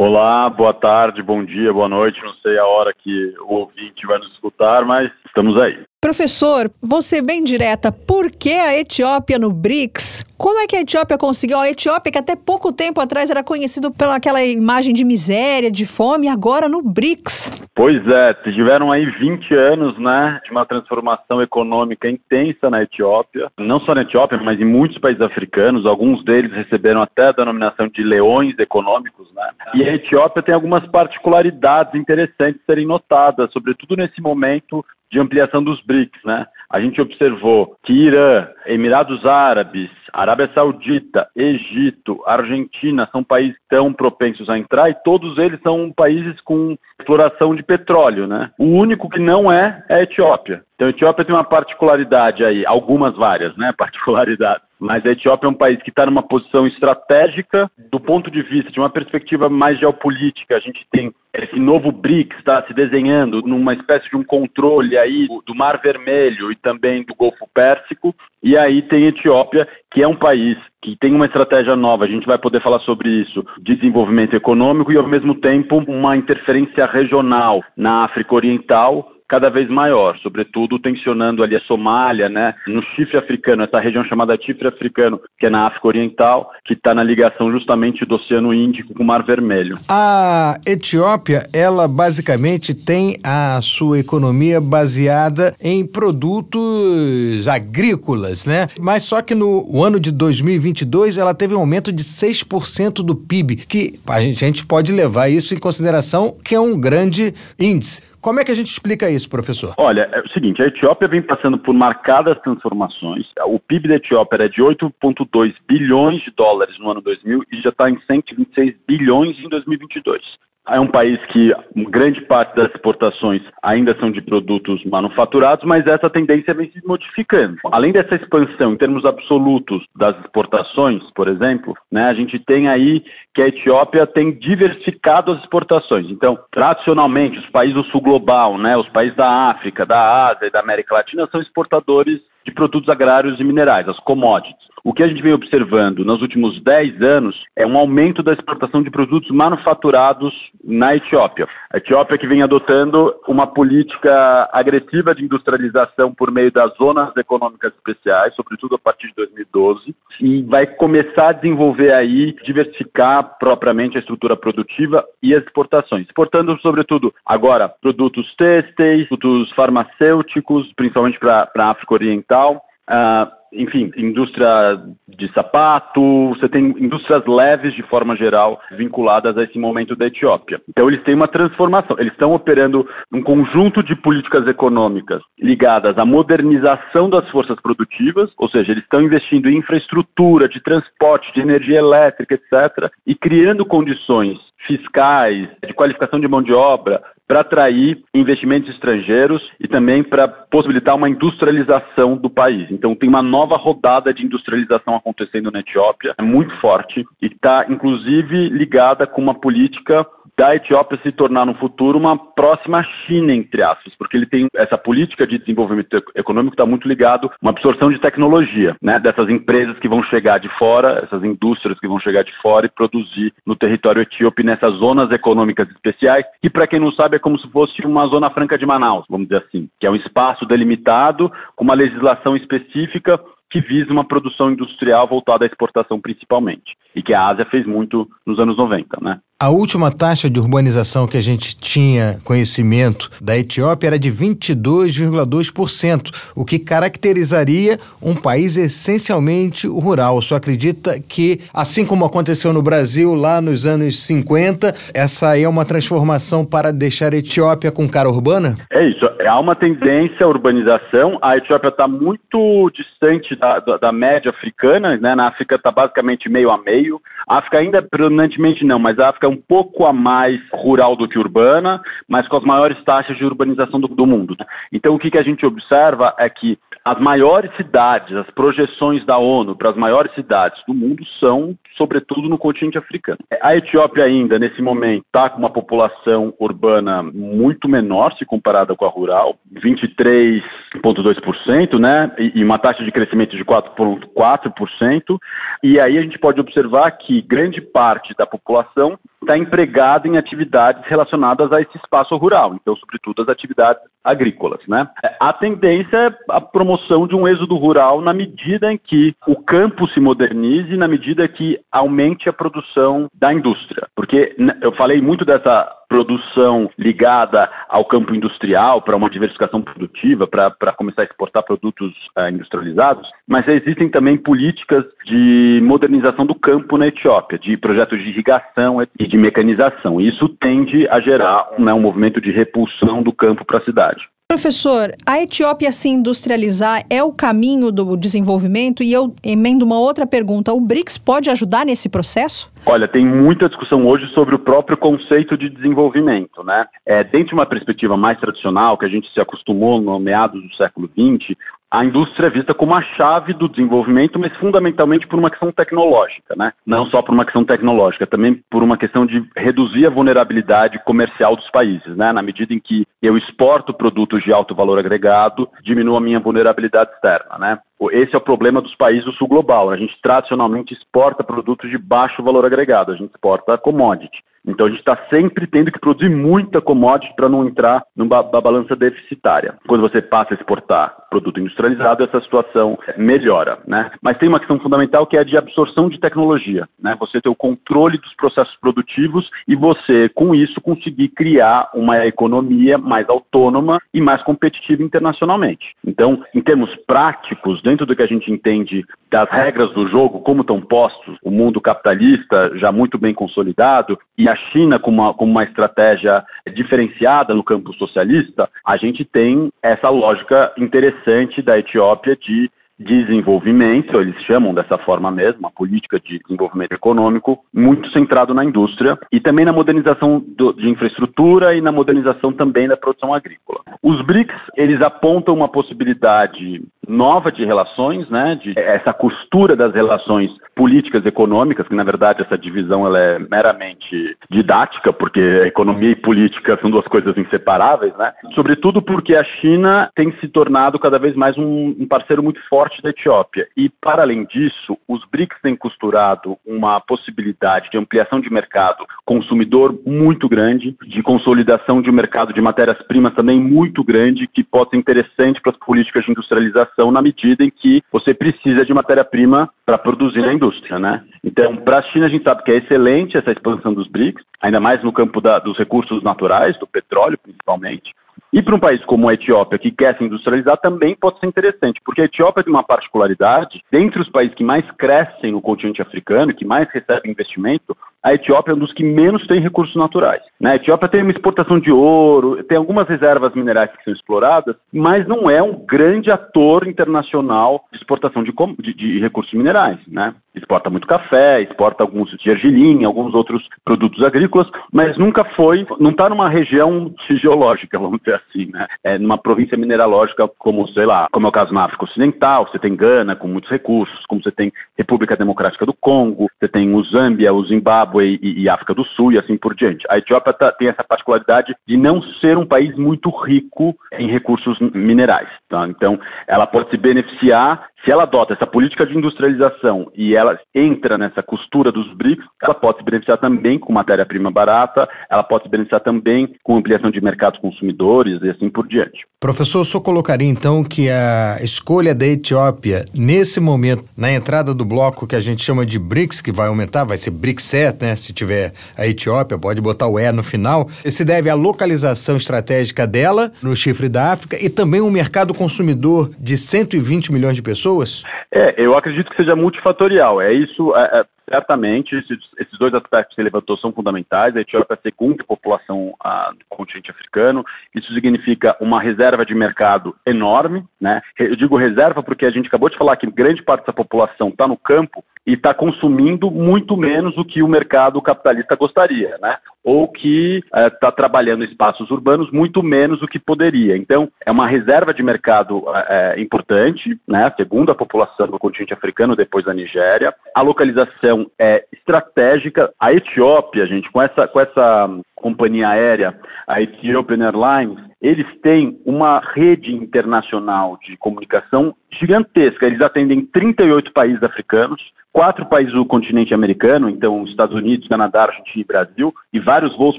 Olá, boa tarde, bom dia, boa noite. Não sei a hora que o ouvinte vai nos escutar, mas estamos aí. Professor, vou ser bem direta. Por que a Etiópia no BRICS? Como é que a Etiópia conseguiu? A Etiópia, que até pouco tempo atrás era conhecido pela aquela imagem de miséria, de fome, agora no BRICS. Pois é, tiveram aí 20 anos, né, de uma transformação econômica intensa na Etiópia. Não só na Etiópia, mas em muitos países africanos. Alguns deles receberam até a denominação de leões econômicos, né? E a Etiópia tem algumas particularidades interessantes serem notadas, sobretudo nesse momento de ampliação dos BRICS, né? A gente observou que Irã, Emirados Árabes, Arábia Saudita, Egito, Argentina são países tão propensos a entrar e todos eles são países com exploração de petróleo, né? O único que não é é a Etiópia. Então a Etiópia tem uma particularidade aí, algumas várias, né, particularidades. Mas a Etiópia é um país que está numa posição estratégica do ponto de vista de uma perspectiva mais geopolítica. A gente tem esse novo BRICS está se desenhando numa espécie de um controle aí do Mar Vermelho e também do Golfo Pérsico. E aí tem a Etiópia, que é um país que tem uma estratégia nova, a gente vai poder falar sobre isso, de desenvolvimento econômico e ao mesmo tempo uma interferência regional na África Oriental cada vez maior, sobretudo tensionando ali a Somália, né, no chifre africano, essa região chamada chifre africano, que é na África Oriental, que está na ligação justamente do Oceano Índico com o Mar Vermelho. A Etiópia, ela basicamente tem a sua economia baseada em produtos agrícolas, né? Mas só que no ano de 2022 ela teve um aumento de 6% do PIB, que a gente pode levar isso em consideração que é um grande índice. Como é que a gente explica isso, professor? Olha, é o seguinte, a Etiópia vem passando por marcadas transformações. O PIB da Etiópia era de 8,2 bilhões de dólares no ano 2000 e já está em 126 bilhões em 2022. É um país que grande parte das exportações ainda são de produtos manufaturados, mas essa tendência vem se modificando. Além dessa expansão em termos absolutos das exportações, por exemplo, né, a gente tem aí que a Etiópia tem diversificado as exportações. Então, tradicionalmente, os países do sul global, né, os países da África, da Ásia e da América Latina são exportadores de produtos agrários e minerais, as commodities. O que a gente vem observando nos últimos 10 anos é um aumento da exportação de produtos manufaturados na Etiópia. A Etiópia que vem adotando uma política agressiva de industrialização por meio das zonas econômicas especiais, sobretudo a partir de 2012, e vai começar a desenvolver aí, diversificar propriamente a estrutura produtiva e as exportações, exportando sobretudo agora produtos têxteis, produtos farmacêuticos, principalmente para a África Oriental, Uh, enfim, indústria de sapato, você tem indústrias leves de forma geral vinculadas a esse momento da Etiópia. Então eles têm uma transformação, eles estão operando um conjunto de políticas econômicas ligadas à modernização das forças produtivas, ou seja, eles estão investindo em infraestrutura de transporte, de energia elétrica, etc., e criando condições fiscais, de qualificação de mão de obra, para atrair investimentos estrangeiros e também para possibilitar uma industrialização do país. Então, tem uma nova rodada de industrialização acontecendo na Etiópia, é muito forte e está, inclusive, ligada com uma política da Etiópia se tornar no futuro uma próxima China, entre aspas, porque ele tem essa política de desenvolvimento econômico está muito ligado uma absorção de tecnologia, né, dessas empresas que vão chegar de fora, essas indústrias que vão chegar de fora e produzir no território etíope nessas zonas econômicas especiais, que para quem não sabe é como se fosse uma zona franca de Manaus, vamos dizer assim, que é um espaço delimitado com uma legislação específica que visa uma produção industrial voltada à exportação principalmente, e que a Ásia fez muito nos anos 90, né? A última taxa de urbanização que a gente tinha conhecimento da Etiópia era de 22,2%, o que caracterizaria um país essencialmente rural. O senhor acredita que, assim como aconteceu no Brasil lá nos anos 50, essa aí é uma transformação para deixar a Etiópia com cara urbana? É isso. Há uma tendência à urbanização. A Etiópia está muito distante da, da, média africana, né? Na África está basicamente meio a meio. A África ainda predominantemente não, mas a África é um pouco a mais rural do que urbana, mas com as maiores taxas de urbanização do, do mundo. Né? Então, o que, que a gente observa é que as maiores cidades, as projeções da ONU para as maiores cidades do mundo são, sobretudo, no continente africano. A Etiópia ainda, nesse momento, está com uma população urbana muito menor se comparada com a rural, 23,2%, né? E uma taxa de crescimento crescimento de 4,4%, e aí a gente pode observar que grande parte da população está empregada em atividades relacionadas a esse espaço rural, então, sobretudo, as atividades agrícolas. Né? A tendência é a promoção de um êxodo rural na medida em que o campo se modernize, na medida que aumente a produção da indústria. Porque eu falei muito dessa produção ligada ao campo industrial, para uma diversificação produtiva, para começar a exportar produtos uh, industrializados, mas existem também políticas de modernização do campo na Etiópia, de projetos de irrigação e de mecanização. Isso tende a gerar né, um movimento de repulsão do campo para a cidade. Professor, a Etiópia se industrializar é o caminho do desenvolvimento? E eu emendo uma outra pergunta: o BRICS pode ajudar nesse processo? Olha, tem muita discussão hoje sobre o próprio conceito de desenvolvimento, né? É, dentro de uma perspectiva mais tradicional, que a gente se acostumou no meados do século XX, a indústria é vista como a chave do desenvolvimento, mas fundamentalmente por uma questão tecnológica, né? Não só por uma questão tecnológica, também por uma questão de reduzir a vulnerabilidade comercial dos países, né? Na medida em que eu exporto produtos de alto valor agregado, diminuo a minha vulnerabilidade externa, né? Esse é o problema dos países do sul global. A gente tradicionalmente exporta produtos de baixo valor agregado, a gente exporta commodity. Então a gente está sempre tendo que produzir muita commodity para não entrar numa balança deficitária. Quando você passa a exportar produto industrializado, essa situação melhora, né? Mas tem uma questão fundamental que é a de absorção de tecnologia, né? Você ter o controle dos processos produtivos e você, com isso, conseguir criar uma economia mais autônoma e mais competitiva internacionalmente. Então, em termos práticos, dentro do que a gente entende das regras do jogo, como estão postos, o mundo capitalista já muito bem consolidado e a China com uma, com uma estratégia diferenciada no campo socialista, a gente tem essa lógica interessante da Etiópia de desenvolvimento, eles chamam dessa forma mesmo, a política de desenvolvimento econômico, muito centrado na indústria e também na modernização do, de infraestrutura e na modernização também da produção agrícola. Os BRICS, eles apontam uma possibilidade nova de relações, né, de essa costura das relações políticas e econômicas, que na verdade essa divisão ela é meramente didática, porque economia e política são duas coisas inseparáveis, né? Sobretudo porque a China tem se tornado cada vez mais um, um parceiro muito forte da Etiópia. E para além disso, os BRICS têm costurado uma possibilidade de ampliação de mercado consumidor muito grande, de consolidação de um mercado de matérias-primas também muito grande, que pode ser interessante para as políticas de industrialização na medida em que você precisa de matéria-prima para produzir na indústria, né? Então, para a China, a gente sabe que é excelente essa expansão dos BRICS, ainda mais no campo da, dos recursos naturais, do petróleo principalmente. E para um país como a Etiópia, que quer se industrializar, também pode ser interessante, porque a Etiópia tem uma particularidade, dentre os países que mais crescem no continente africano, que mais recebem investimento, a Etiópia é um dos que menos tem recursos naturais. Né? A Etiópia tem uma exportação de ouro, tem algumas reservas minerais que são exploradas, mas não é um grande ator internacional de exportação de, de, de recursos minerais. Né? Exporta muito café, exporta alguns de argilim, alguns outros produtos agrícolas, mas nunca foi, não está numa região geológica, vamos dizer assim, né? É numa província mineralógica como, sei lá, como é o caso na África Ocidental, você tem Gana com muitos recursos, como você tem República Democrática do Congo, você tem o Zâmbia, o Zimbábue e, e África do Sul e assim por diante. A Etiópia tá, tem essa particularidade de não ser um país muito rico em recursos minerais. Tá? Então, ela pode se beneficiar se ela adota essa política de industrialização e ela entra nessa costura dos BRICS, ela pode se beneficiar também com matéria-prima barata, ela pode se beneficiar também com ampliação de mercados consumidores e assim por diante. Professor, senhor colocaria então que a escolha da Etiópia, nesse momento, na entrada do bloco que a gente chama de BRICS, que vai aumentar, vai ser BRICS, né? Se tiver a Etiópia, pode botar o E no final, se deve à localização estratégica dela no chifre da África e também um mercado consumidor de 120 milhões de pessoas pessoas? É, eu acredito que seja multifatorial. É isso, é, é, certamente, esses, esses, dois aspectos que você levantou são fundamentais. A Etiópia é a segunda população ah, do continente africano. Isso significa uma reserva de mercado enorme. Né? Eu digo reserva porque a gente acabou de falar que grande parte dessa população está no campo e está consumindo muito menos do que o mercado capitalista gostaria, né? Ou que está eh, trabalhando espaços urbanos muito menos do que poderia. Então, é uma reserva de mercado é, importante, né? Segundo a população do continente africano, depois da Nigéria. A localização é estratégica. A Etiópia, gente, com essa, com essa companhia aérea, a Ethiopian Airlines, eles têm uma rede internacional de comunicação gigantesca. Eles atendem 38 países africanos, quatro países do continente americano, então Estados Unidos, Canadá, Argentina e Brasil, e vários voos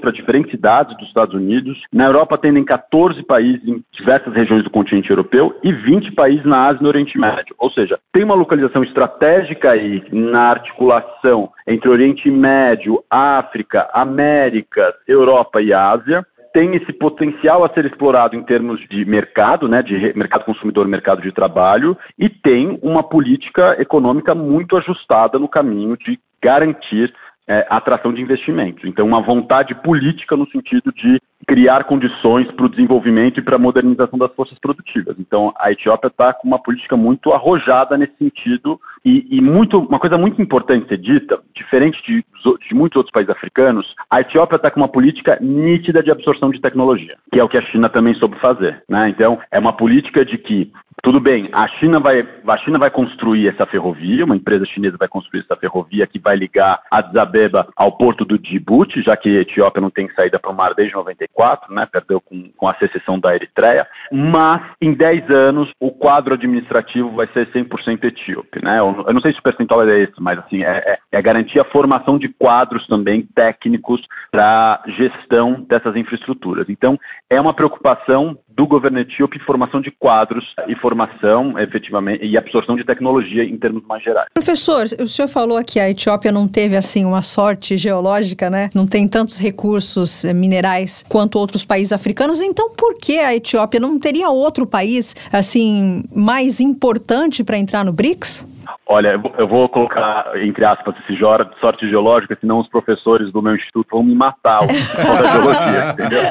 para diferentes cidades dos Estados Unidos. Na Europa atendem 14 países em diversas regiões do continente europeu e 20 países na Ásia e no Oriente Médio. Ou seja, tem uma localização estratégica aí na articulação entre Oriente Médio, África, Américas, Europa e Ásia tem esse potencial a ser explorado em termos de mercado, né, de mercado consumidor, mercado de trabalho, e tem uma política econômica muito ajustada no caminho de garantir é, atração de investimentos. Então, uma vontade política no sentido de criar condições para o desenvolvimento e para a modernização das forças produtivas. Então, a Etiópia está com uma política muito arrojada nesse sentido e, e, muito, uma coisa muito importante ser dita, diferente de, de muitos outros países africanos, a Etiópia está com uma política nítida de absorção de tecnologia, que é o que a China também soube fazer. Né? Então, é uma política de que tudo bem, a China vai a China vai construir essa ferrovia, uma empresa chinesa vai construir essa ferrovia que vai ligar Addis Abeba ao porto do Djibouti, já que a Etiópia não tem saída para o mar desde 94, né, perdeu com, com a secessão da Eritreia, mas em 10 anos o quadro administrativo vai ser 100% etíope, né? Eu, eu, não sei se o percentual é esse, mas assim, é, é, é garantir a formação de quadros também técnicos para gestão dessas infraestruturas. Então, é uma preocupação do governo etíope formação de quadros e formação, efetivamente, e absorção de tecnologia em termos mais gerais. Professor, o senhor falou que a Etiópia não teve, assim, uma sorte geológica, né? Não tem tantos recursos eh, minerais quanto outros países africanos. Então, por que a Etiópia não teria outro país, assim, mais importante para entrar no BRICS? Olha, eu vou colocar, entre aspas, esse sorte geológica, senão os professores do meu instituto vão me matar o da geologia, entendeu?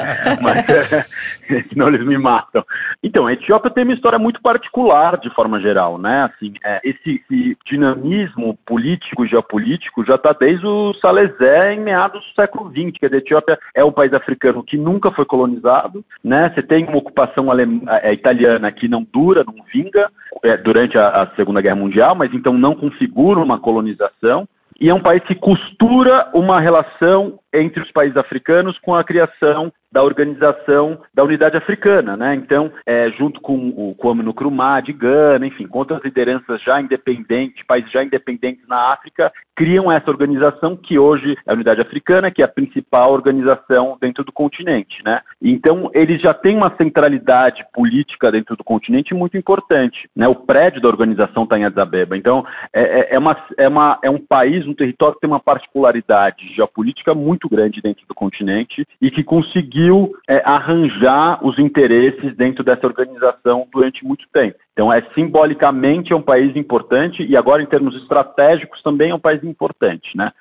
Mas, senão eles me matam. Então, a Etiópia tem uma história muito particular, de forma geral, né? Assim, é, esse, esse, dinamismo político, geopolítico, já está desde o Salezé em meados do século XX, que a Etiópia é um país africano que nunca foi colonizado, né? Você tem uma ocupação alemã, é, italiana que não dura, não vinga, é, durante a, a Segunda Guerra Mundial, mas então não configura uma colonização. E é um país que costura uma relação entre os países africanos com a criação da organização da unidade africana, né? Então, é, junto com o Kwame Nkrumah de Gana, enfim, com outras lideranças já independentes, países já independentes na África, criam essa organização que hoje é a unidade africana, que é a principal organização dentro do continente, né? Então, eles já têm uma centralidade política dentro do continente muito importante, né? O prédio da organização está em Addis Abeba. Então, é, é, é, uma, é, uma, é um país, um território que tem uma particularidade geopolítica muito grande dentro do continente e que conseguiu conseguiu é, arranjar os interesses dentro dessa organização durante muito tempo. Então, é simbolicamente é um país importante e agora em termos estratégicos também é um país importante, né?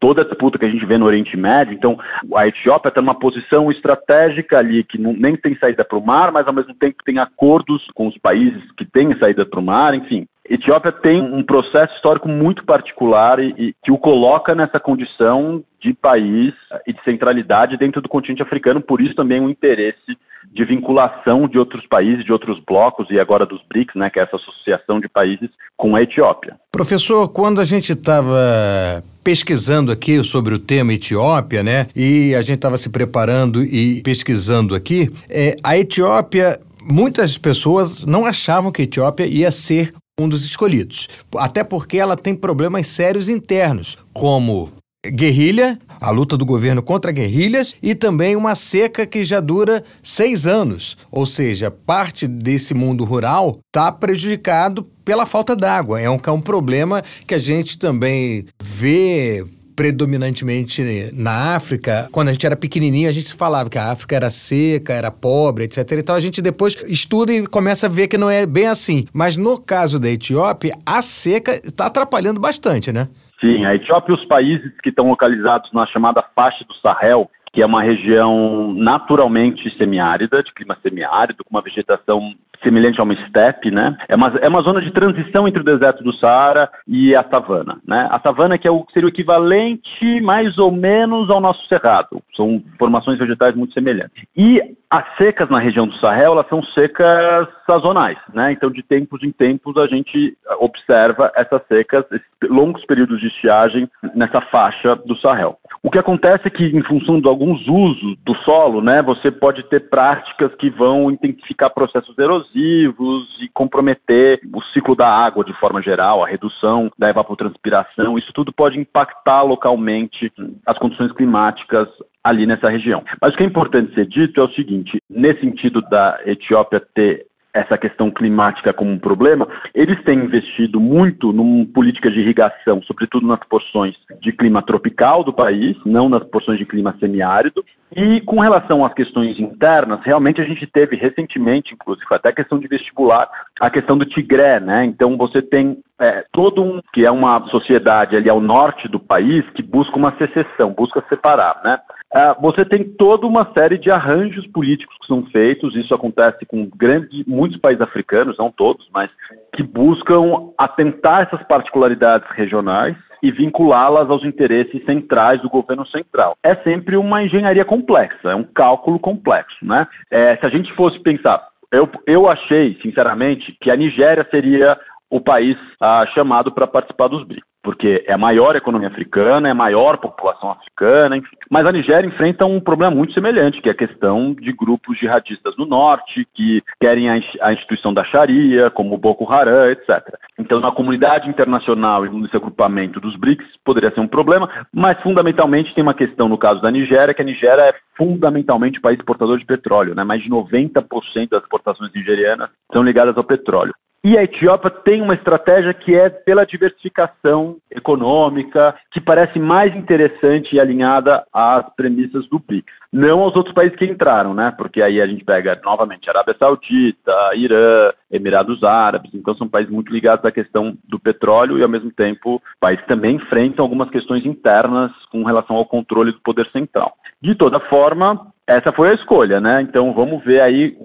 Toda a disputa que a gente vê no Oriente Médio, então a Etiópia está numa posição estratégica ali que não, nem tem saída para o mar, mas ao mesmo tempo tem acordos com os países que têm saída para o mar, enfim. Etiópia tem um processo histórico muito particular e, e, que o coloca nessa condição de país e de centralidade dentro do continente africano, por isso também o um interesse de vinculação de outros países, de outros blocos e agora dos BRICS, né, que é essa associação de países com a Etiópia. Professor, quando a gente estava pesquisando aqui sobre o tema Etiópia, né, e a gente estava se preparando e pesquisando aqui, é, a Etiópia muitas pessoas não achavam que a Etiópia ia ser um dos escolhidos. Até porque ela tem problemas sérios internos, como guerrilha, a luta do governo contra guerrilhas e também uma seca que já dura seis anos. Ou seja, parte desse mundo rural está prejudicado pela falta d'água. É um, é um problema que a gente também vê predominantemente na África, quando a gente era pequenininho, a gente falava que a África era seca, era pobre, etc. Então a gente depois estuda e começa a ver que não é bem assim. Mas no caso da Etiópia, a seca está atrapalhando bastante, né? Sim, a Etiópia e os países que estão localizados na chamada faixa do Sahel, que é uma região naturalmente semiárida, de clima semiárido, com uma vegetação semelhante a uma estepe, né? É uma, é uma zona de transição entre o deserto do Saara e a savana, né? A savana que é o, seria o equivalente mais ou menos ao nosso cerrado. São formações vegetais muito semelhantes. E as secas na região do Sahel, elas são secas sazonais, né? Então, de tempos em tempos, a gente observa essas secas, longos períodos de estiagem nessa faixa do Sahel. O que acontece é que, em função de alguns usos do solo, né, você pode ter práticas que vão intensificar processos erosivos e comprometer o ciclo da água de forma geral, a redução da evapotranspiração. Isso tudo pode impactar localmente as condições climáticas ali nessa região. Mas o que é importante ser dito é o seguinte: nesse sentido da Etiópia ter essa questão climática como um problema, eles têm investido muito em políticas de irrigação, sobretudo nas porções de clima tropical do país, não nas porções de clima semiárido. E com relação às questões internas, realmente a gente teve recentemente, inclusive até a questão de vestibular, a questão do Tigré, né? Então você tem é, todo um que é uma sociedade ali ao norte do país que busca uma secessão, busca separar, né? Uh, você tem toda uma série de arranjos políticos que são feitos, isso acontece com grandes, muitos países africanos, não todos, mas que buscam atentar essas particularidades regionais e vinculá-las aos interesses centrais do governo central. É sempre uma engenharia complexa, é um cálculo complexo, né? É, se a gente fosse pensar, eu, eu achei, sinceramente, que a Nigéria seria o país ah, chamado para participar dos BRICS porque é a maior economia africana, é a maior população africana, enfim. Mas a Nigéria enfrenta um problema muito semelhante, que é a questão de grupos jihadistas no norte, que querem a instituição da Sharia, como o Boko Haram, etc. Então, na comunidade internacional e nesse agrupamento dos BRICS, poderia ser um problema, mas fundamentalmente tem uma questão no caso da Nigéria, que a Nigéria é fundamentalmente um país exportador de petróleo, né? mais de 90% das exportações nigerianas são ligadas ao petróleo. E a Etiópia tem uma estratégia que é pela diversificação econômica, que parece mais interessante e alinhada às premissas do BRICS. Não aos outros países que entraram, né? Porque aí a gente pega novamente Arábia Saudita, Irã, Emirados Árabes, então são países muito ligados à questão do petróleo e ao mesmo tempo países também enfrentam algumas questões internas com relação ao controle do poder central. De toda forma, essa foi a escolha, né? Então vamos ver aí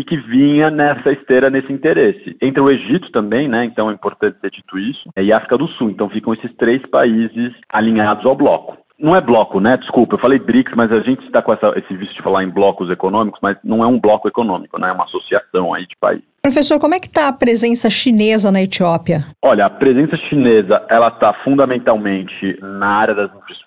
o que, vinha nessa esteira, nesse interesse. Entre o Egito também, né? Então é importante ter dito isso, e África do Sul. Então ficam esses três países alinhados ao bloco. Não é bloco, né? Desculpa, eu falei BRICS, mas a gente está com essa, esse vício de falar em blocos econômicos, mas não é um bloco econômico, né? É uma associação aí de países. Professor, como é que está a presença chinesa na Etiópia? Olha, a presença chinesa, ela está fundamentalmente na área das infraestruturas,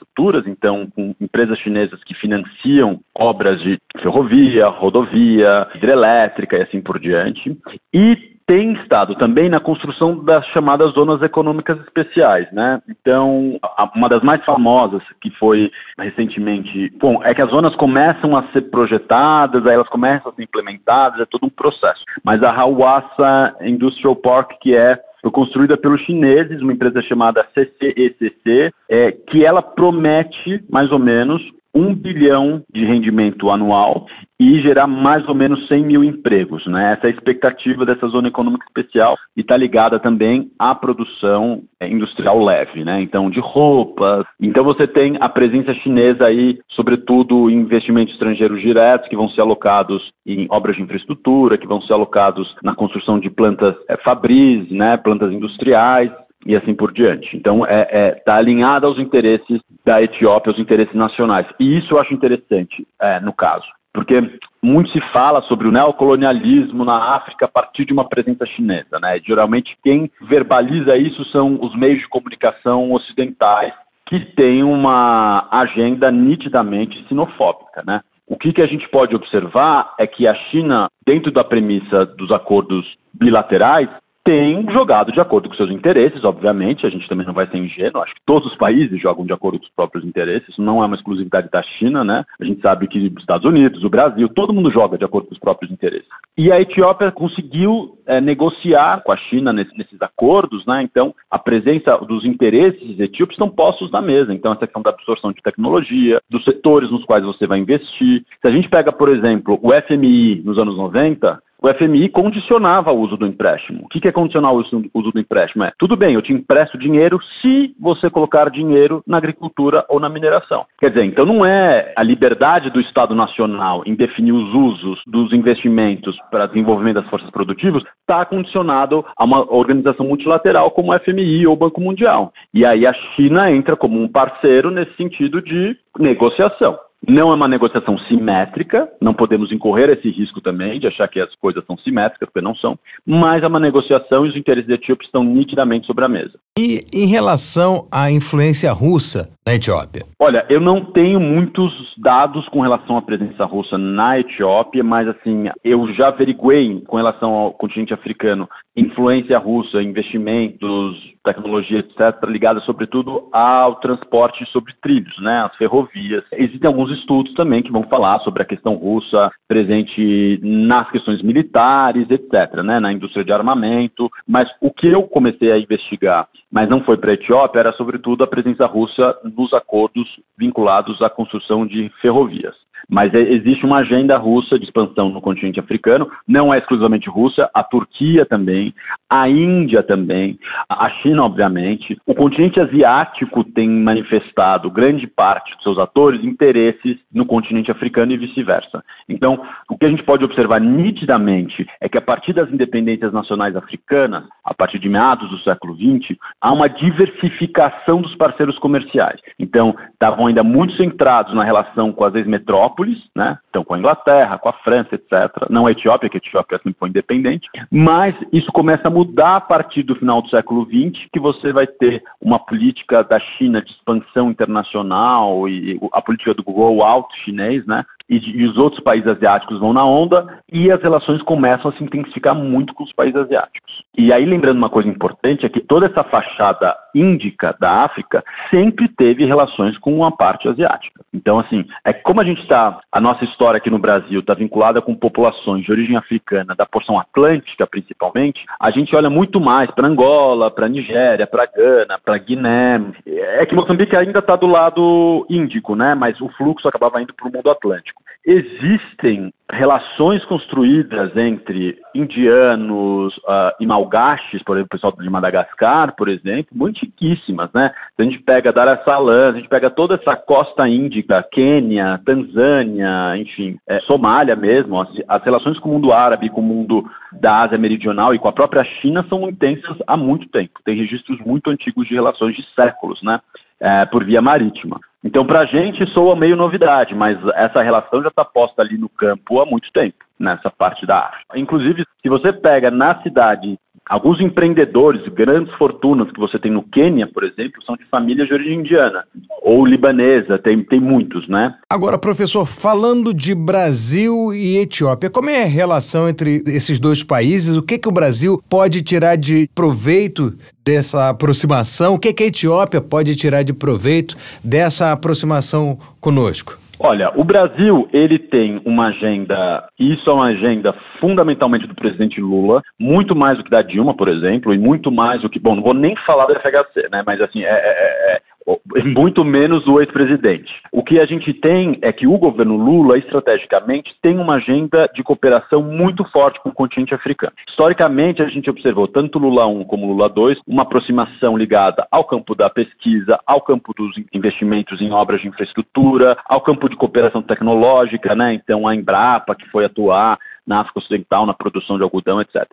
então com empresas chinesas que financiam obras de ferrovia, rodovia, hidrelétrica e assim por diante. E tem estado também na construção das chamadas zonas econômicas especiais, né? Então, uma das mais famosas que foi recentemente, bom, é que as zonas começam a ser projetadas, aí elas começam a ser implementadas, é todo um processo. Mas a Hawassa Industrial Park, que é foi construída pelos chineses, uma empresa chamada CCECC, é, que ela promete mais ou menos um bilhão de rendimento anual e gerar mais ou menos 100 mil empregos. Né? Essa é a expectativa dessa zona econômica especial e está ligada também à produção é, industrial leve, né? então de roupas. Então você tem a presença chinesa aí, sobretudo em investimentos estrangeiros diretos que vão ser alocados em obras de infraestrutura, que vão ser alocados na construção de plantas é, fabris, né? plantas industriais e assim por diante. Então, está é, é, tá alinhada aos interesses da Etiópia, aos interesses nacionais. E isso eu acho interessante é, no caso, porque muito se fala sobre o neocolonialismo na África a partir de uma presença chinesa. Né? Geralmente, quem verbaliza isso são os meios de comunicação ocidentais, que têm uma agenda nitidamente sinofóbica. Né? O que, que a gente pode observar é que a China, dentro da premissa dos acordos bilaterais, tem jogado de acordo com seus interesses, obviamente, a gente também não vai ser ingênuo, acho que todos os países jogam de acordo com os próprios interesses, isso não é uma exclusividade da China, né? A gente sabe que os Estados Unidos, o Brasil, todo mundo joga de acordo com os próprios interesses. E a Etiópia conseguiu é, negociar com a China nesse, nesses acordos, né? Então, a presença dos interesses etíopes estão postos na mesa. Então, essa questão da absorção de tecnologia, dos setores nos quais você vai investir. Se a gente pega, por exemplo, o FMI nos anos 90, o FMI condicionava o uso do empréstimo. O que é condicionar o uso do empréstimo? É, tudo bem, eu te empresto dinheiro se você colocar dinheiro na agricultura ou na mineração. Quer dizer, então não é a liberdade do Estado Nacional em definir os usos dos investimentos para desenvolvimento das forças produtivas, está condicionado a uma organização multilateral como o FMI ou o Banco Mundial. E aí a China entra como um parceiro nesse sentido de negociação. Não é uma negociação simétrica, não podemos incorrer esse risco também de achar que as coisas são simétricas, porque não são, mas é uma negociação e os interesses etíopes estão nitidamente sobre a mesa. E em relação à influência russa na Etiópia? Olha, eu não tenho muitos dados com relação à presença russa na Etiópia, mas assim, eu já averiguei com relação ao continente africano influência russa, investimentos, tecnologia, etc., ligada sobretudo ao transporte sobre trilhos, né, as ferrovias. Existem alguns estudos também que vão falar sobre a questão russa presente nas questões militares, etc., né, na indústria de armamento, mas o que eu comecei a investigar, mas não foi para a Etiópia, era sobretudo a presença russa nos acordos vinculados à construção de ferrovias. Mas é, existe uma agenda russa de expansão no continente africano, não é exclusivamente Rússia, a Turquia também, a Índia também, a China, obviamente. O continente asiático tem manifestado, grande parte dos seus atores, interesses no continente africano e vice-versa. Então, o que a gente pode observar nitidamente é que a partir das independências nacionais africanas, a partir de meados do século XX, há uma diversificação dos parceiros comerciais. Então, estavam ainda muito centrados na relação com as ex-metrópoles, né? Então, com a Inglaterra, com a França, etc. Não a Etiópia, que a Etiópia sempre foi independente, mas isso começa a mudar a partir do final do século XX, que você vai ter uma política da China de expansão internacional e a política do grow out chinês, né? E, e, os outros países asiáticos vão na onda e as relações começam a se intensificar muito com os países asiáticos. E aí, lembrando uma coisa importante, é que toda essa fachada índica da África sempre teve relações com a parte asiática. Então, assim, é como a gente está, a nossa história aqui no Brasil está vinculada com populações de origem africana, da porção atlântica principalmente, a gente olha muito mais para Angola, para Nigéria, para Gana, para Guiné. É que Moçambique ainda está do lado índico, né? Mas o fluxo acabava indo para o mundo atlântico. Existem relações construídas entre indianos uh, e malgaches, por exemplo, o pessoal de Madagascar, por exemplo, muito riquíssimas, né? A gente pega Dar es Salaam, a gente pega toda essa costa índica, Quênia, Tanzânia, enfim, é, Somália mesmo, as, as relações com o mundo árabe, com o mundo da Ásia Meridional e com a própria China são intensas há muito tempo. Tem registros muito antigos de relações de séculos, né? É, por via marítima. Então, para a gente, soa meio novidade, mas essa relação já está posta ali no campo há muito tempo, nessa parte da África. Inclusive, se você pega na cidade Alguns empreendedores, grandes fortunas que você tem no Quênia, por exemplo, são de famílias de origem indiana ou libanesa, tem, tem muitos, né? Agora, professor, falando de Brasil e Etiópia, como é a relação entre esses dois países? O que, que o Brasil pode tirar de proveito dessa aproximação? O que, que a Etiópia pode tirar de proveito dessa aproximação conosco? Olha, o Brasil ele tem uma agenda, e isso é uma agenda fundamentalmente do presidente Lula, muito mais do que da Dilma, por exemplo, e muito mais do que, bom, não vou nem falar da FHC, né, mas assim, é, é, é muito menos o ex-presidente. O que a gente tem é que o governo Lula, estrategicamente, tem uma agenda de cooperação muito forte com o continente africano. Historicamente, a gente observou, tanto Lula 1 como Lula 2, uma aproximação ligada ao campo da pesquisa, ao campo dos investimentos em obras de infraestrutura, ao campo de cooperação tecnológica, né? Então, a Embrapa, que foi atuar na África Ocidental na produção de algodão, etc.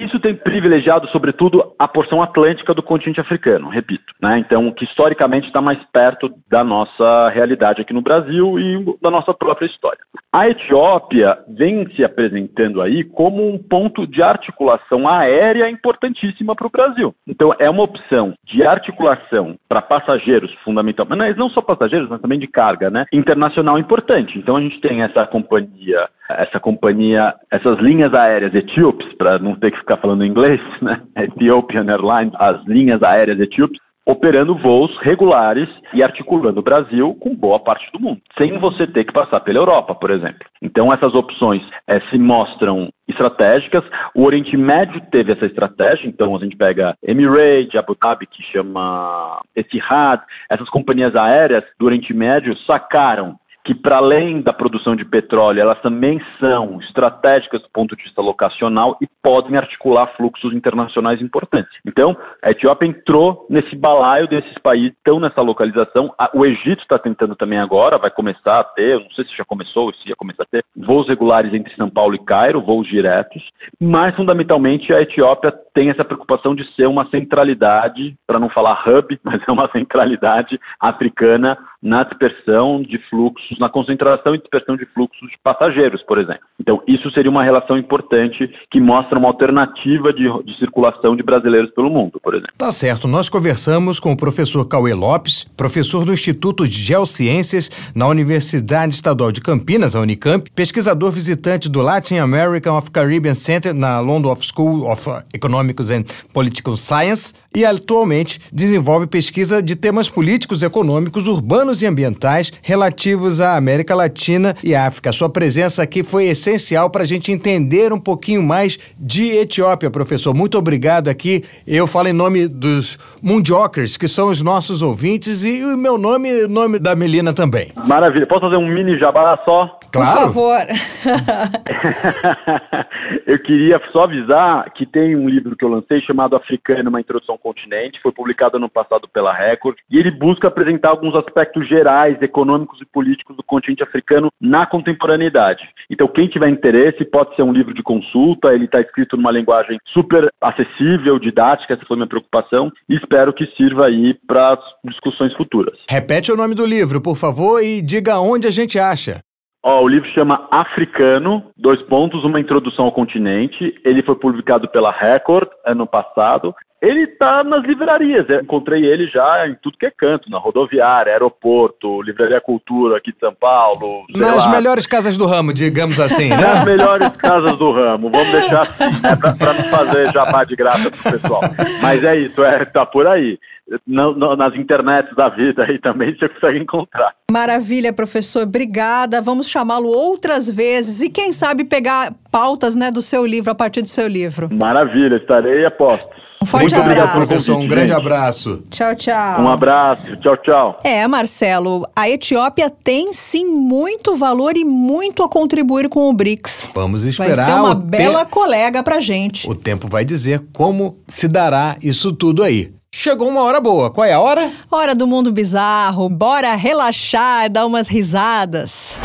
Isso tem privilegiado, sobretudo, a porção atlântica do continente africano, repito. Né? Então, que historicamente está mais perto da nossa realidade aqui no Brasil e da nossa própria história. A Etiópia vem se apresentando aí como um ponto de articulação aérea importantíssima para o Brasil. Então, é uma opção de articulação para passageiros, fundamentalmente, mas não só passageiros, mas também de carga, né? internacional importante. Então, a gente tem essa companhia essa companhia, essas linhas aéreas etíopes, para não ter que ficar falando inglês, né? Ethiopian Airlines, as linhas aéreas etíopes, operando voos regulares e articulando o Brasil com boa parte do mundo, sem você ter que passar pela Europa, por exemplo. Então, essas opções é, se mostram estratégicas. O Oriente Médio teve essa estratégia, então a gente pega Emirates, Abu Dhabi, que chama Etihad, essas companhias aéreas do Oriente Médio sacaram que para além da produção de petróleo, elas também são estratégicas do ponto de vista locacional e podem articular fluxos internacionais importantes. Então, a Etiópia entrou nesse balaio desses países estão nessa localização. O Egito está tentando também agora, vai começar a ter, não sei se já começou, se ia começar a ter, voos regulares entre São Paulo e Cairo, voos diretos, mas fundamentalmente a Etiópia tem essa preocupação de ser uma centralidade, para não falar hub, mas é uma centralidade africana na dispersão de fluxos, na concentração e dispersão de fluxos de passageiros, por exemplo. Então, isso seria uma relação importante que mostra uma alternativa de, de circulação de brasileiros pelo mundo, por exemplo. Tá certo. Nós conversamos com o professor Cauê Lopes, professor do Instituto de Geociências na Universidade Estadual de Campinas, a Unicamp, pesquisador visitante do Latin American of Caribbean Center na London School of Economics and Political Science e atualmente desenvolve pesquisa de temas políticos, econômicos, urbanos e ambientais relativos à América Latina e África. Sua presença aqui foi essencial para a gente entender um pouquinho mais de Etiópia, professor. Muito obrigado aqui. Eu falo em nome dos Mundiokers, que são os nossos ouvintes, e o meu nome, o nome da Melina também. Maravilha. Posso fazer um mini jabá só? Claro. Por favor. eu queria só avisar que tem um livro que eu lancei chamado Africano, uma introdução ao continente, foi publicado ano passado pela Record, e ele busca apresentar alguns aspectos gerais, econômicos e políticos do continente africano na contemporaneidade. Então, quem tiver interesse, pode ser um livro de consulta, ele está escrito numa linguagem super acessível, didática, essa foi minha preocupação, e espero que sirva aí para discussões futuras. Repete o nome do livro, por favor, e diga onde a gente acha. Ó, o livro chama Africano, dois pontos, uma introdução ao continente. Ele foi publicado pela Record ano passado. Ele está nas livrarias, eu encontrei ele já em tudo que é canto, na rodoviária, aeroporto, Livraria Cultura aqui de São Paulo. Nas lá. melhores casas do ramo, digamos assim, né? Nas melhores casas do ramo, vamos deixar assim, né, para não fazer jabá de graça pro pessoal. Mas é isso, é, tá por aí. No, no, nas internets da vida aí também você consegue encontrar. Maravilha, professor. Obrigada. Vamos chamá-lo outras vezes e quem sabe pegar pautas né, do seu livro, a partir do seu livro. Maravilha, estarei a postos. Um forte Muito obrigado, abraço. professor. Um grande abraço. Tchau, tchau. Um abraço, tchau, tchau. É, Marcelo, a Etiópia tem sim muito valor e muito a contribuir com o BRICS. Vamos Vai esperar ser uma o bela te- colega pra gente. O tempo vai dizer como se dará isso tudo aí. Chegou uma hora boa. Qual é a hora? Hora do mundo bizarro, bora relaxar, dar umas risadas.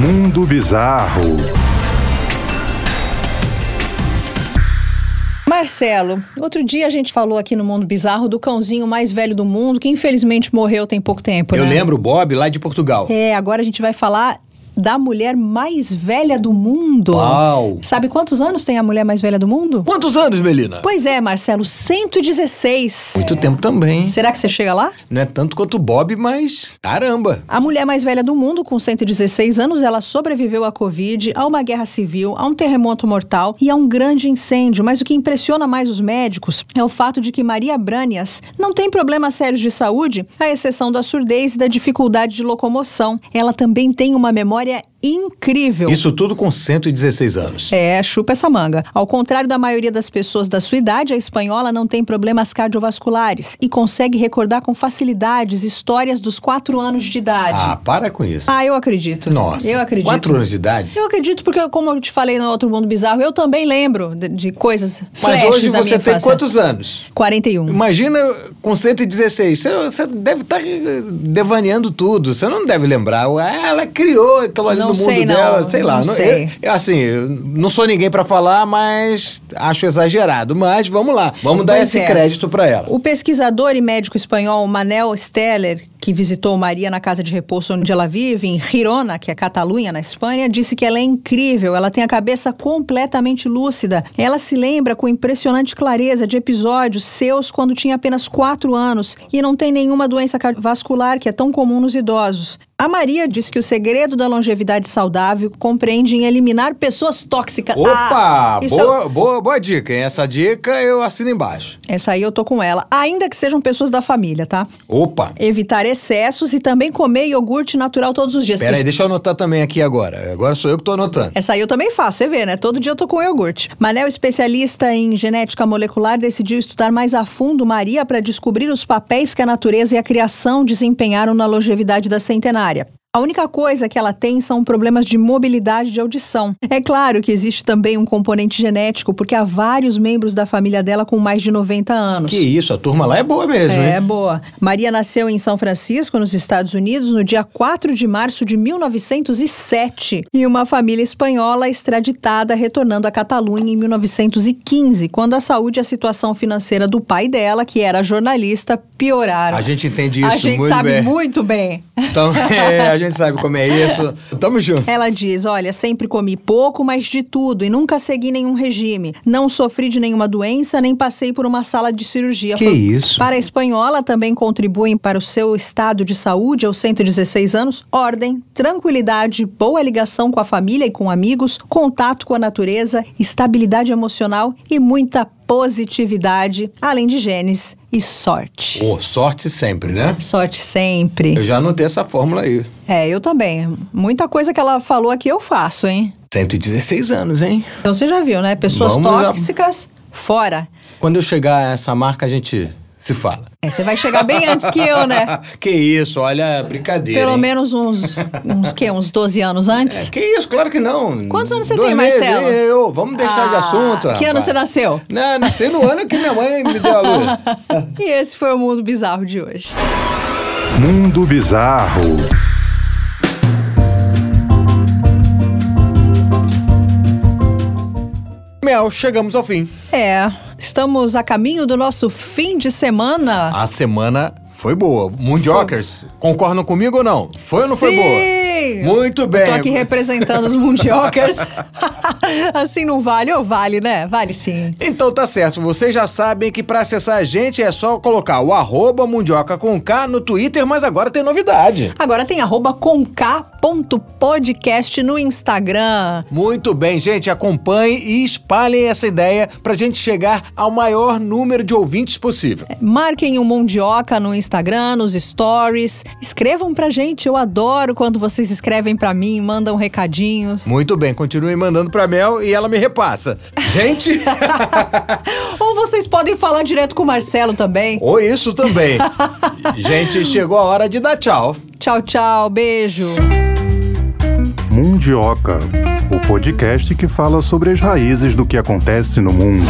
Mundo Bizarro. Marcelo, outro dia a gente falou aqui no Mundo Bizarro do cãozinho mais velho do mundo, que infelizmente morreu tem pouco tempo, Eu né? lembro o Bob lá de Portugal. É, agora a gente vai falar da mulher mais velha do mundo. Uau! Sabe quantos anos tem a mulher mais velha do mundo? Quantos anos, Melina? Pois é, Marcelo, 116. Muito tempo também. Será que você chega lá? Não é tanto quanto o Bob, mas caramba. A mulher mais velha do mundo, com 116 anos, ela sobreviveu à Covid, a uma guerra civil, a um terremoto mortal e a um grande incêndio. Mas o que impressiona mais os médicos é o fato de que Maria Branias não tem problemas sérios de saúde, à exceção da surdez e da dificuldade de locomoção. Ela também tem uma memória memória incrível. Isso tudo com 116 anos. É, chupa essa manga. Ao contrário da maioria das pessoas da sua idade, a espanhola não tem problemas cardiovasculares e consegue recordar com facilidades histórias dos quatro anos de idade. Ah, para com isso. Ah, eu acredito. Nossa. Eu acredito. Quatro anos de idade? Eu acredito porque, como eu te falei no outro mundo bizarro, eu também lembro de, de coisas. Mas hoje você tem infância. quantos anos? 41. Imagina com 116. Você, você deve estar devaneando tudo. Você não deve lembrar. Ela criou aquilo ali no mundo sei, não. dela. Sei lá. Não sei. eu- eu, assim, eu não sou ninguém pra falar, mas acho exagerado. Mas vamos lá. Vamos dar Pois esse é. crédito pra ela. O pesquisador e médico espanhol Manel Steller, que visitou Maria na casa de repouso onde ela vive, em Girona, que é Catalunha, na Espanha, disse que ela é incrível, ela tem a cabeça completamente lúcida. Ela se lembra com impressionante clareza de episódios seus quando tinha apenas 4 anos e não tem nenhuma doença cardiovascular que é tão comum nos idosos. A Maria diz que o segredo da longevidade saudável compreende em eliminar pessoas tóxicas. Opa! Ah, isso é- boa, boa, boa dica, hein? Essa dica eu assino embaixo. Essa aí eu tô com ela. Ainda que sejam pessoas da família, tá? Opa! Evitar excessos e também comer iogurte natural todos os dias. Pera aí, deixa eu anotar também aqui agora. Agora sou eu que tô anotando. Essa aí eu também faço, você vê, né? Todo dia eu tô com iogurte. Manel, especialista em genética molecular, decidiu estudar mais a fundo Maria para descobrir os papéis que a natureza e a criação desempenharam na longevidade da centenária. área. A única coisa que ela tem são problemas de mobilidade de audição. É claro que existe também um componente genético, porque há vários membros da família dela com mais de 90 anos. Que isso, a turma lá é boa mesmo, É hein? boa. Maria nasceu em São Francisco, nos Estados Unidos, no dia 4 de março de 1907, em uma família espanhola extraditada, retornando à Catalunha em 1915, quando a saúde e a situação financeira do pai dela, que era jornalista, pioraram. A gente entende isso A gente muito sabe bem. muito bem. Então, é, a gente sabe como é isso. Tamo junto. Ela diz: Olha, sempre comi pouco, mas de tudo, e nunca segui nenhum regime. Não sofri de nenhuma doença, nem passei por uma sala de cirurgia. Que Foi- isso? Para a espanhola, também contribuem para o seu estado de saúde aos 116 anos: ordem, tranquilidade, boa ligação com a família e com amigos, contato com a natureza, estabilidade emocional e muita positividade, além de genes e sorte. Pô, sorte sempre, né? Sorte sempre. Eu já anotei essa fórmula aí. É, eu também. Muita coisa que ela falou aqui eu faço, hein? 116 anos, hein? Então você já viu, né? Pessoas Vamos tóxicas, fora. Quando eu chegar a essa marca, a gente se fala. É, você vai chegar bem antes que eu, né? que isso, olha, brincadeira. Pelo hein? menos uns, uns quê? Uns 12 anos antes? É, que isso, claro que não. Quantos anos você Dois tem, meses, Marcelo? Eu, vamos deixar de Ah, assunto. Que ano rapaz. você nasceu? Não, nasci no ano que minha mãe me deu a luz. e esse foi o Mundo Bizarro de hoje. Mundo Bizarro. Mel, chegamos ao fim. É, estamos a caminho do nosso fim de semana. A semana foi boa. Mundiokers, concordam comigo ou não? Foi ou não foi Sim! boa? Muito bem. Tô aqui representando os mundiocas. assim não vale ou vale, né? Vale sim. Então tá certo, vocês já sabem que pra acessar a gente é só colocar o arroba mundioca com K no Twitter, mas agora tem novidade. Agora tem arroba com K ponto podcast no Instagram. Muito bem, gente, acompanhem e espalhem essa ideia pra gente chegar ao maior número de ouvintes possível. Marquem o Mundioca no Instagram, nos stories. Escrevam pra gente, eu adoro quando vocês escrevem pra mim, mandam recadinhos. Muito bem, continuem mandando pra Mel e ela me repassa. Gente, Ou vocês podem falar direto com o Marcelo também. ou isso também. gente, chegou a hora de dar tchau. Tchau, tchau, beijo. Mundioca, o podcast que fala sobre as raízes do que acontece no mundo.